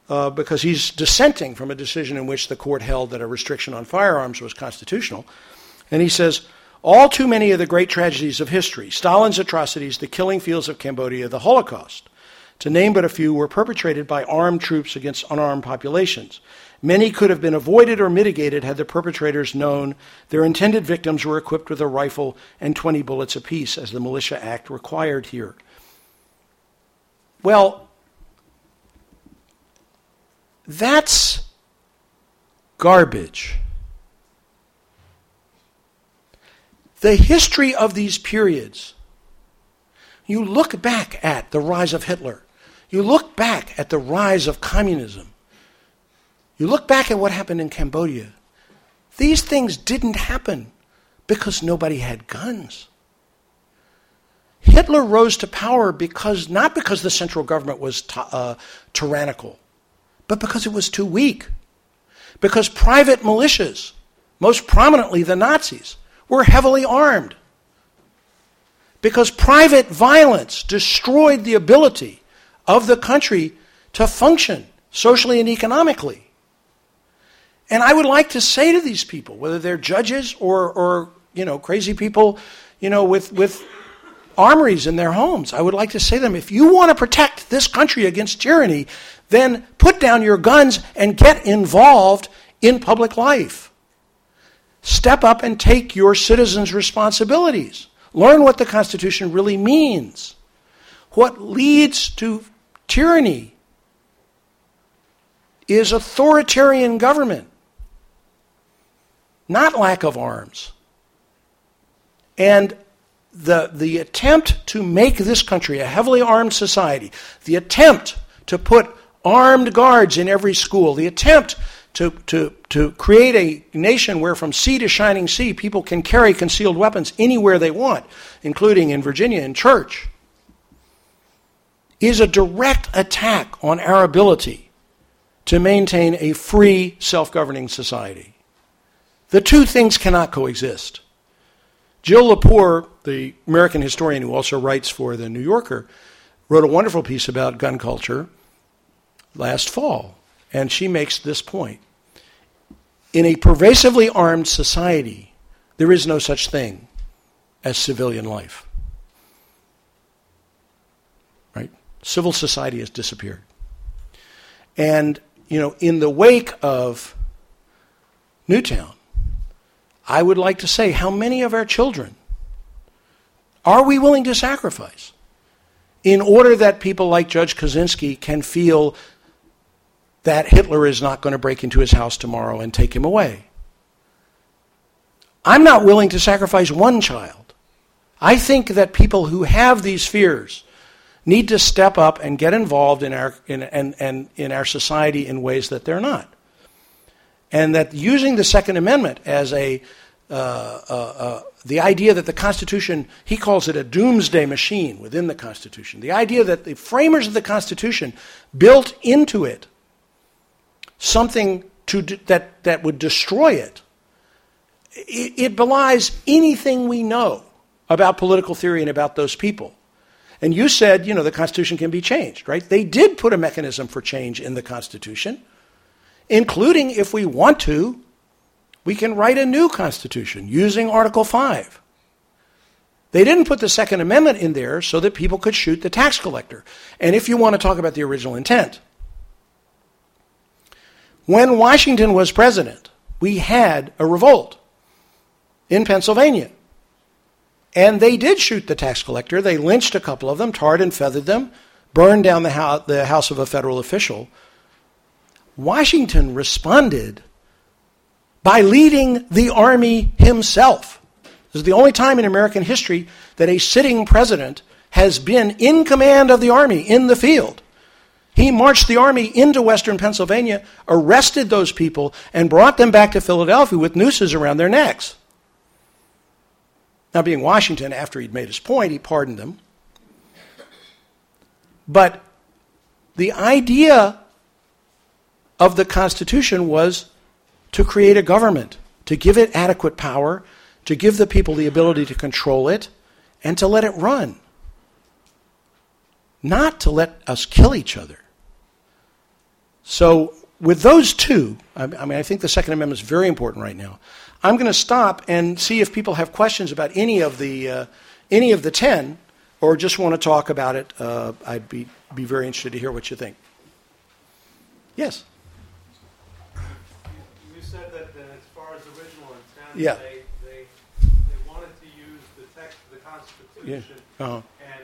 Uh, because he's dissenting from a decision in which the court held that a restriction on firearms was constitutional. And he says, all too many of the great tragedies of history, Stalin's atrocities, the killing fields of Cambodia, the Holocaust, to name but a few, were perpetrated by armed troops against unarmed populations. Many could have been avoided or mitigated had the perpetrators known their intended victims were equipped with a rifle and 20 bullets apiece, as the Militia Act required here. Well, that's garbage. The history of these periods, you look back at the rise of Hitler, you look back at the rise of communism. You look back at what happened in Cambodia. These things didn't happen because nobody had guns. Hitler rose to power because not because the central government was uh, tyrannical, but because it was too weak. Because private militias, most prominently the Nazis, were heavily armed. Because private violence destroyed the ability of the country to function socially and economically. And I would like to say to these people, whether they're judges or, or you know, crazy people, you know, with, with armories in their homes, I would like to say to them, if you want to protect this country against tyranny, then put down your guns and get involved in public life. Step up and take your citizens' responsibilities. Learn what the Constitution really means. What leads to tyranny is authoritarian government, not lack of arms. And the, the attempt to make this country a heavily armed society, the attempt to put armed guards in every school, the attempt to, to, to create a nation where from sea to shining sea people can carry concealed weapons anywhere they want, including in Virginia in church, is a direct attack on our ability to maintain a free, self governing society. The two things cannot coexist. Jill Lepore, the American historian who also writes for The New Yorker, wrote a wonderful piece about gun culture last fall. And she makes this point. In a pervasively armed society, there is no such thing as civilian life. Right? Civil society has disappeared. And, you know, in the wake of Newtown, I would like to say how many of our children are we willing to sacrifice in order that people like Judge Kozinski can feel that Hitler is not going to break into his house tomorrow and take him away. I'm not willing to sacrifice one child. I think that people who have these fears need to step up and get involved in our, in, and, and in our society in ways that they're not. And that using the Second Amendment as a, uh, uh, uh, the idea that the Constitution, he calls it a doomsday machine within the Constitution. The idea that the framers of the Constitution built into it something to, that, that would destroy it, it, it belies anything we know about political theory and about those people. And you said, you know, the Constitution can be changed, right? They did put a mechanism for change in the Constitution, including if we want to, we can write a new Constitution using Article 5. They didn't put the Second Amendment in there so that people could shoot the tax collector. And if you want to talk about the original intent, when Washington was president, we had a revolt in Pennsylvania. And they did shoot the tax collector. They lynched a couple of them, tarred and feathered them, burned down the, house, of a federal official. Washington responded by leading the army himself. This is the only time in American history that a sitting president has been in command of the army in the field. He marched the army into western Pennsylvania, arrested those people, and brought them back to Philadelphia with nooses around their necks. Now, being Washington, after he'd made his point, he pardoned them. But the idea of the Constitution was to create a government, to give it adequate power, to give the people the ability to control it, and to let it run. Not to let us kill each other. So, with those two, I mean, I think the Second Amendment is very important right now. I'm going to stop and see if people have questions about any of the uh, any of the ten, or just want to talk about it. Uh, I'd be be very interested to hear what you think. Yes. Yeah. they, they, they wanted to use the text of the Constitution, Uh-huh. and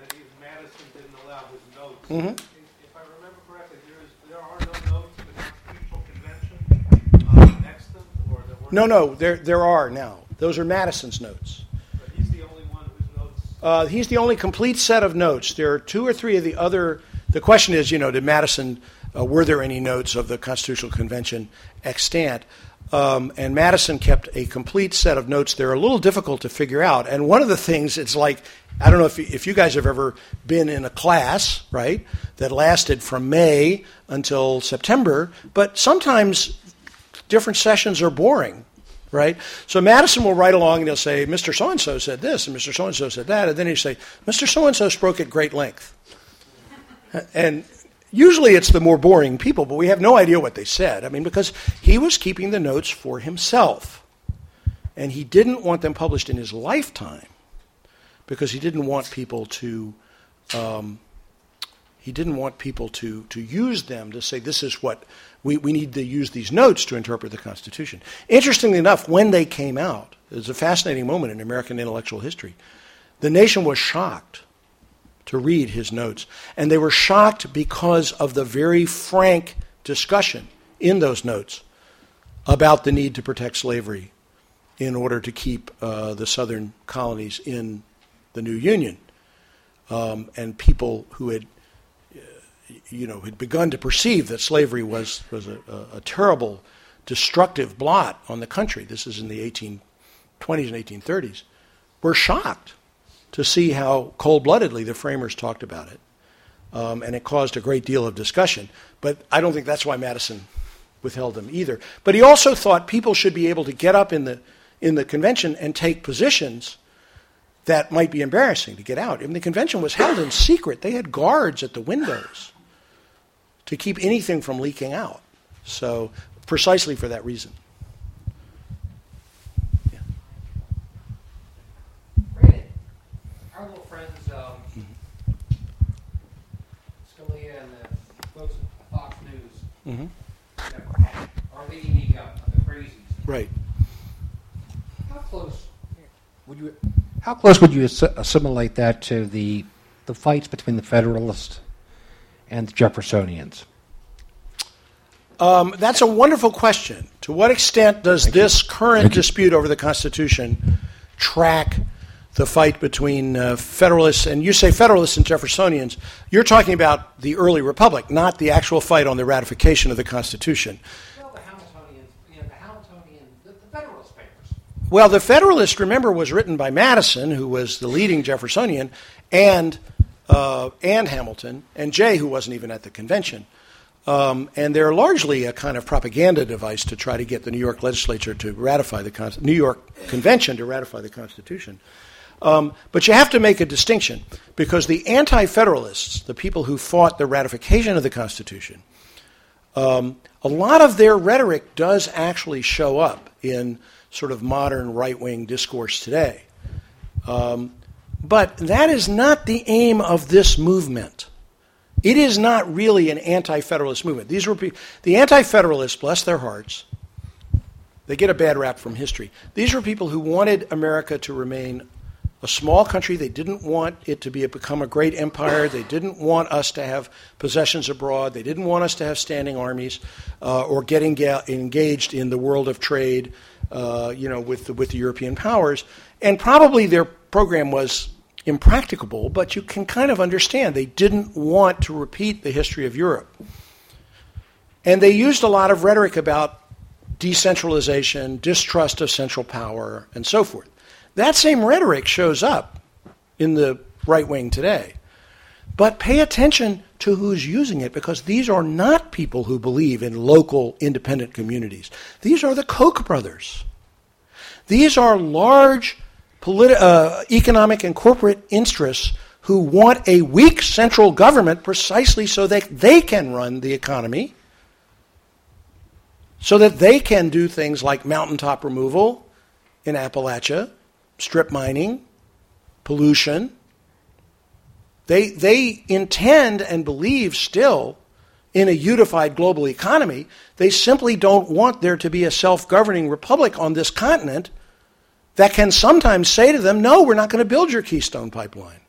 that even Madison didn't allow his notes. Mhm. If I remember correctly, there is, there are no notes in the Constitutional Convention uh, next to them, or there were. No, no, there there are now. Those are Madison's notes. But he's the only one whose notes. Uh, he's the only complete set of notes. There are two or three of the other. The question is, you know, did Madison, uh, were there any notes of the Constitutional Convention extant? Um, and Madison kept a complete set of notes. They're a little difficult to figure out. And one of the things, it's like, I don't know if, if you guys have ever been in a class, right, that lasted from May until September, but sometimes different sessions are boring right? So Madison will write along and he'll say, Mr. So and so said this, and Mr. So and so said that, and then he'll say, Mr. So and so spoke at great length. And usually it's the more boring people, but we have no idea what they said. I mean, because he was keeping the notes for himself, and he didn't want them published in his lifetime because he didn't want people to. Um, he didn't want people to, to use them to say this is what we, we need to use these notes to interpret the Constitution. Interestingly enough, when they came out, it was a fascinating moment in American intellectual history. The nation was shocked to read his notes, and they were shocked because of the very frank discussion in those notes about the need to protect slavery in order to keep uh, the southern colonies in the new Union. Um, and people who had you know, had begun to perceive that slavery was, was a, a, a terrible, destructive blot on the country, this is in the 1820s and 1830s, were shocked to see how cold bloodedly the framers talked about it. Um, and it caused a great deal of discussion. But I don't think that's why Madison withheld them either. But he also thought people should be able to get up in the, in the convention and take positions that might be embarrassing to get out. Mean, the convention was held in secret. They had guards at the windows to keep anything from leaking out. So, precisely for that reason. Brandon, our little friends, um, Scalia and the folks at Fox News, Mhm. you know, are leading the, uh, the crazies. Right. How close would you, how close would you assimilate that to the, the fights between the Federalists and the Jeffersonians? Um, that's a wonderful question. To what extent does this current Thank you. dispute over the Constitution track the fight between uh, Federalists and you say Federalists and Jeffersonians? You're talking about the early Republic, not the actual fight on the ratification of the Constitution. Well, the Hamiltonians, you know, the Hamiltonian, the, the Federalist papers. Well, the Federalist, remember, was written by Madison, who was the leading Jeffersonian, and uh, and Hamilton, and Jay, who wasn't even at the convention. Um, and they're largely a kind of propaganda device to try to get the New York legislature to ratify the New York Convention to ratify the Constitution. Um, but you have to make a distinction because the anti-federalists, the people who fought the ratification of the Constitution, um, a lot of their rhetoric does actually show up in sort of modern right-wing discourse today. Um, but that is not the aim of this movement. It is not really an anti-federalist movement. These were the anti-federalists, bless their hearts. They get a bad rap from history. These were people who wanted America to remain a small country. They didn't want it to be become a great empire. They didn't want us to have possessions abroad. They didn't want us to have standing armies uh, or get enga- engaged in the world of trade, uh, you know, with the, with the European powers. And probably their program was impracticable, but you can kind of understand they didn't want to repeat the history of Europe. And they used a lot of rhetoric about decentralization, distrust of central power, and so forth. That same rhetoric shows up in the right wing today. But pay attention to who's using it because these are not people who believe in local independent communities. These are the Koch brothers. These are large politi- uh, economic and corporate interests who want a weak central government precisely so that they can run the economy, so that they can do things like mountaintop removal in Appalachia, strip mining, pollution. They, they intend and believe still in a unified global economy. They simply don't want there to be a self governing republic on this continent that can sometimes say to them, no, we're not going to build your Keystone Pipeline.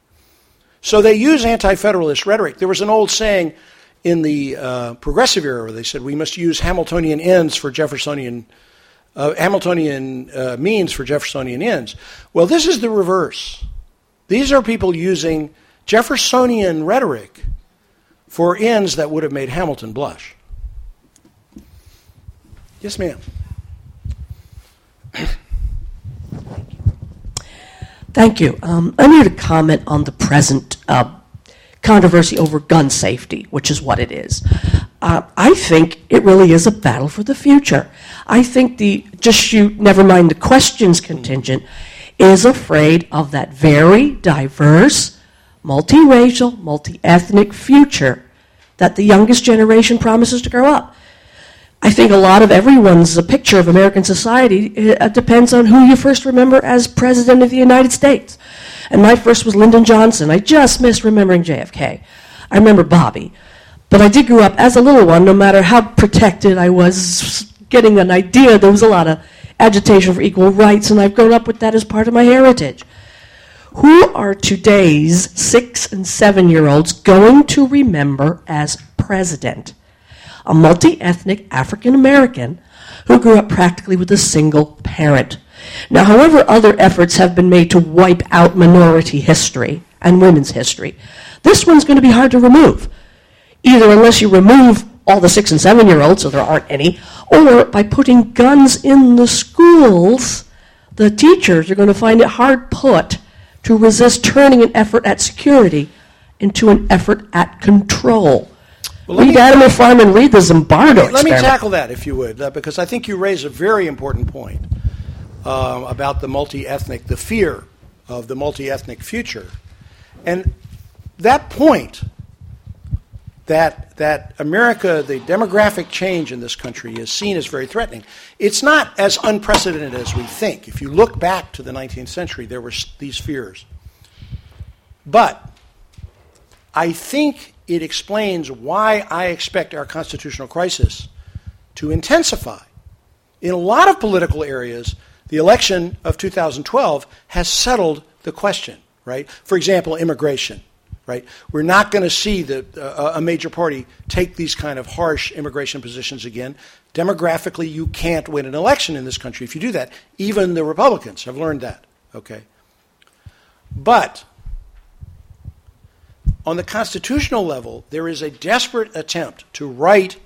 So they use anti federalist rhetoric. There was an old saying in the uh, progressive era where they said we must use Hamiltonian ends for Jeffersonian. Uh, Hamiltonian uh, means for Jeffersonian ends. Well, this is the reverse. These are people using Jeffersonian rhetoric for ends that would have made Hamilton blush. Yes, ma'am. Thank you. Um, I need to comment on the present uh, controversy over gun safety, which is what it is. Uh, I think it really is a battle for the future. I think the just shoot, never mind the questions contingent, is afraid of that very diverse, multiracial, multi ethnic future that the youngest generation promises to grow up. I think a lot of everyone's picture of American society uh, depends on who you first remember as President of the United States. And my first was Lyndon Johnson. I just miss remembering JFK. I remember Bobby. But I did grow up as a little one, no matter how protected I was getting an idea, there was a lot of agitation for equal rights, and I've grown up with that as part of my heritage. Who are today's six and seven year olds going to remember as president? a multi ethnic African American who grew up practically with a single parent. Now, however, other efforts have been made to wipe out minority history and women's history, this one's going to be hard to remove. either unless you remove all the six and seven year olds, so there aren't any, or by putting guns in the schools, the teachers are going to find it hard put to resist turning an effort at security into an effort at control. Well, read me- Animal Farm and read the Zimbardo Let me tackle that, if you would, uh, because I think you raise a very important point um, about the multi ethnic, the fear of the multi ethnic future. And that point that, that America, the demographic change in this country, is seen as very threatening. It's not as unprecedented as we think. If you look back to the 19th century, there were these fears. But I think it explains why I expect our constitutional crisis to intensify. In a lot of political areas, the election of 2012 has settled the question, right? For example, immigration, right? We're not going to see the, uh, a major party take these kind of harsh immigration positions again. Demographically, you can't win an election in this country if you do that. Even the Republicans have learned that, okay? But on the constitutional level, there is a desperate attempt to write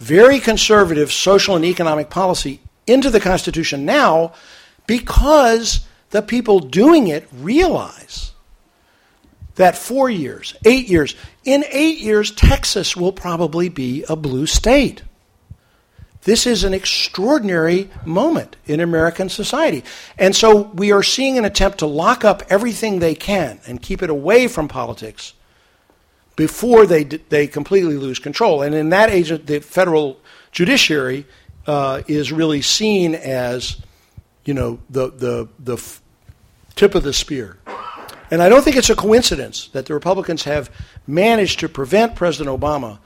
very conservative social and economic policy into the Constitution now because the people doing it realize that four years, eight years, in eight years, Texas will probably be a blue state. This is an extraordinary moment in American society. And so we are seeing an attempt to lock up everything they can and keep it away from politics before they, they completely lose control. And in that age, the federal judiciary uh, is really seen as, you know, the, the, the f- tip of the spear. And I don't think it's a coincidence that the Republicans have managed to prevent President Obama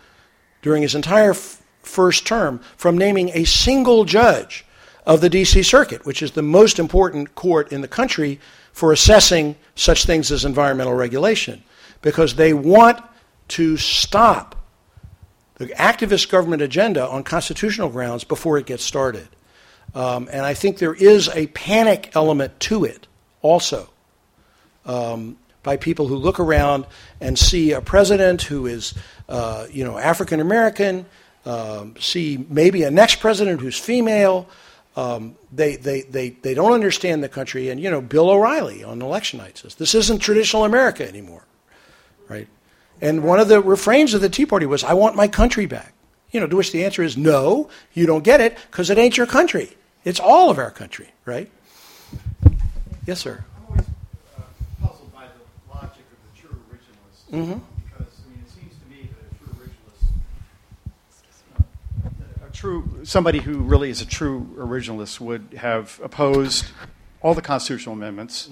during his entire f- first term from naming a single judge of the D.C. Circuit, which is the most important court in the country for assessing such things as environmental regulation, because they want to stop the activist government agenda on constitutional grounds before it gets started. Um, and I think there is a panic element to it also um, by people who look around and see a president who is, uh, you know, African American, um, see maybe a next president who's female. Um, they, they, they, they don't understand the country. And, you know, Bill O'Reilly on election night says, this isn't traditional America anymore, right? And one of the refrains of the Tea Party was, I want my country back. You know, to which the answer is, no, you don't get it because it ain't your country. It's all of our country, right? Yes, sir. I'm always uh, puzzled by the logic of the true originalist. Mhm. Because, I mean, it seems to me that a true originalist, uh, a true, somebody who really is a true originalist would have opposed all the constitutional amendments.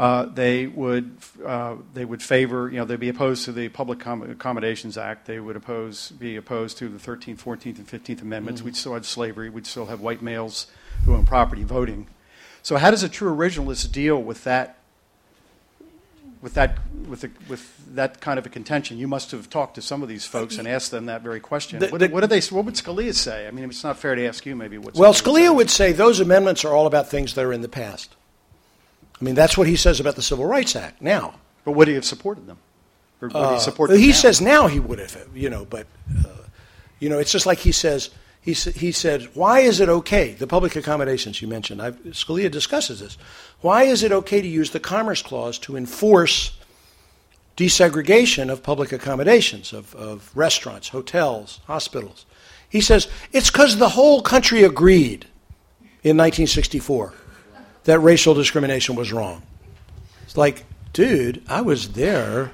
Uh, they would uh, they would favor you know they'd be opposed to the Public Com- Accommodations Act. They would oppose be opposed to the 13th, 14th, and 15th Amendments. We'd still have slavery. We'd still have white males who own property voting. So how does a true originalist deal with that? With that, with, the, with that kind of a contention, you must have talked to some of these folks and asked them that very question. The- what, the- what do they? What would Scalia say? I mean, it's not fair to ask you. Maybe what. Well, say. Scalia would say those amendments are all about things that are in the past. I mean, that's what he says about the Civil Rights Act now. But would he have supported them? Or would Uh, he support he now? says now he would have, you know, but, uh, you know, it's just like he says, he, he said, why is it okay, the public accommodations you mentioned, I've, Scalia discusses this, why is it okay to use the Commerce Clause to enforce desegregation of public accommodations, of, of restaurants, hotels, hospitals? He says, it's because the whole country agreed in 1964 that racial discrimination was wrong. It's like, dude, I was there.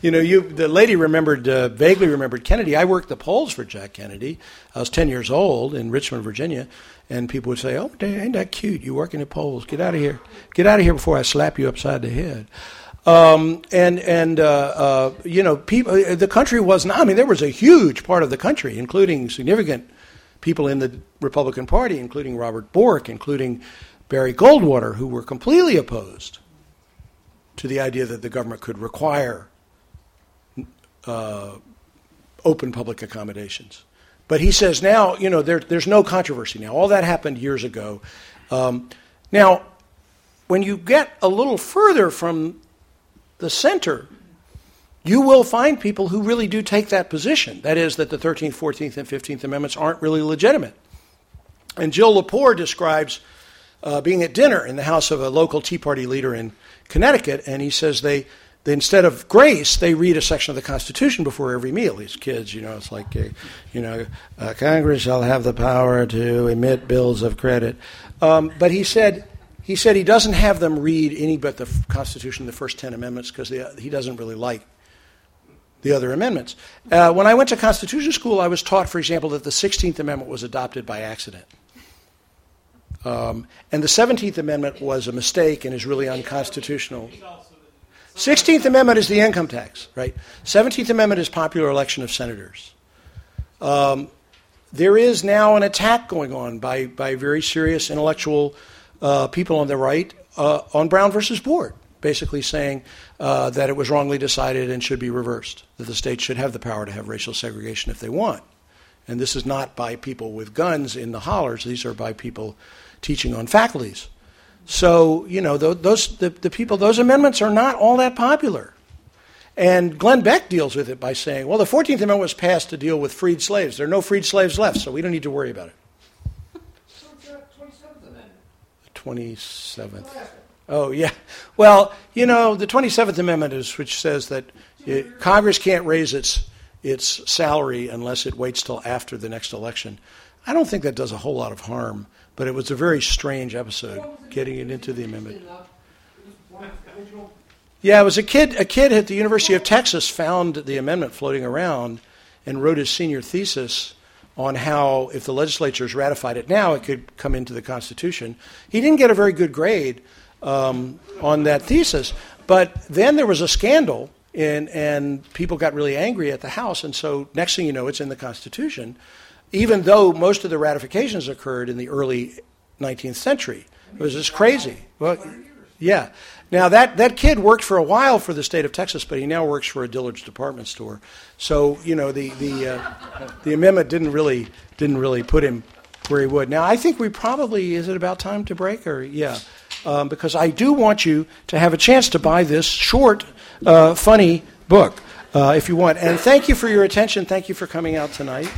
You know, you the lady remembered uh, vaguely remembered Kennedy. I worked the polls for Jack Kennedy. I was ten years old in Richmond, Virginia, and people would say, "Oh, ain't that cute? You working the polls? Get out of here! Get out of here before I slap you upside the head." Um, and and uh, uh, you know, people, uh, the country was not. I mean, there was a huge part of the country, including significant people in the Republican Party, including Robert Bork, including Barry Goldwater, who were completely opposed to the idea that the government could require uh, open public accommodations. But he says now, you know, there, there's no controversy now. All that happened years ago. Um, now, when you get a little further from the center, you will find people who really do take that position. That is, that the 13th, 14th, and 15th Amendments aren't really legitimate. And Jill Lepore describes uh, being at dinner in the house of a local Tea Party leader in Connecticut, and he says they, they instead of grace, they read a section of the Constitution before every meal. These kids, you know, it's like, uh, you know, uh, Congress shall have the power to emit bills of credit. Um, but he said he said he doesn't have them read any but the Constitution, the first ten amendments, because he doesn't really like the other amendments. Uh, when I went to Constitution School, I was taught, for example, that the 16th Amendment was adopted by accident. Um, and the 17th Amendment was a mistake and is really unconstitutional. 16th Amendment is the income tax, right? 17th Amendment is popular election of senators. Um, there is now an attack going on by, by very serious intellectual uh, people on the right uh, on Brown versus Board, basically saying uh, that it was wrongly decided and should be reversed, that the states should have the power to have racial segregation if they want. And this is not by people with guns in the hollers, these are by people teaching on faculties. So, you know, those, the, the people, those amendments are not all that popular. And Glenn Beck deals with it by saying, well, the 14th Amendment was passed to deal with freed slaves. There are no freed slaves left, so we don't need to worry about it. The 27th. Oh, yeah. Well, you know, the 27th Amendment is, which says that it, Congress can't raise its, its salary unless it waits till after the next election. I don't think that does a whole lot of harm but it was a very strange episode getting it into the amendment. Yeah, it was a kid. A kid at the University of Texas found the amendment floating around and wrote his senior thesis on how, if the legislatures ratified it now, it could come into the Constitution. He didn't get a very good grade um, on that thesis, but then there was a scandal, and, and people got really angry at the House, and so next thing you know, it's in the Constitution even though most of the ratifications occurred in the early 19th century. It was just crazy. Well, yeah. Now that, that kid worked for a while for the state of Texas, but he now works for a Dillard's department store. So you know the the uh, the amendment didn't really didn't really put him where he would. Now I think we probably is it about time to break or yeah, um, because I do want you to have a chance to buy this short, uh, funny book uh, if you want. And thank you for your attention. Thank you for coming out tonight.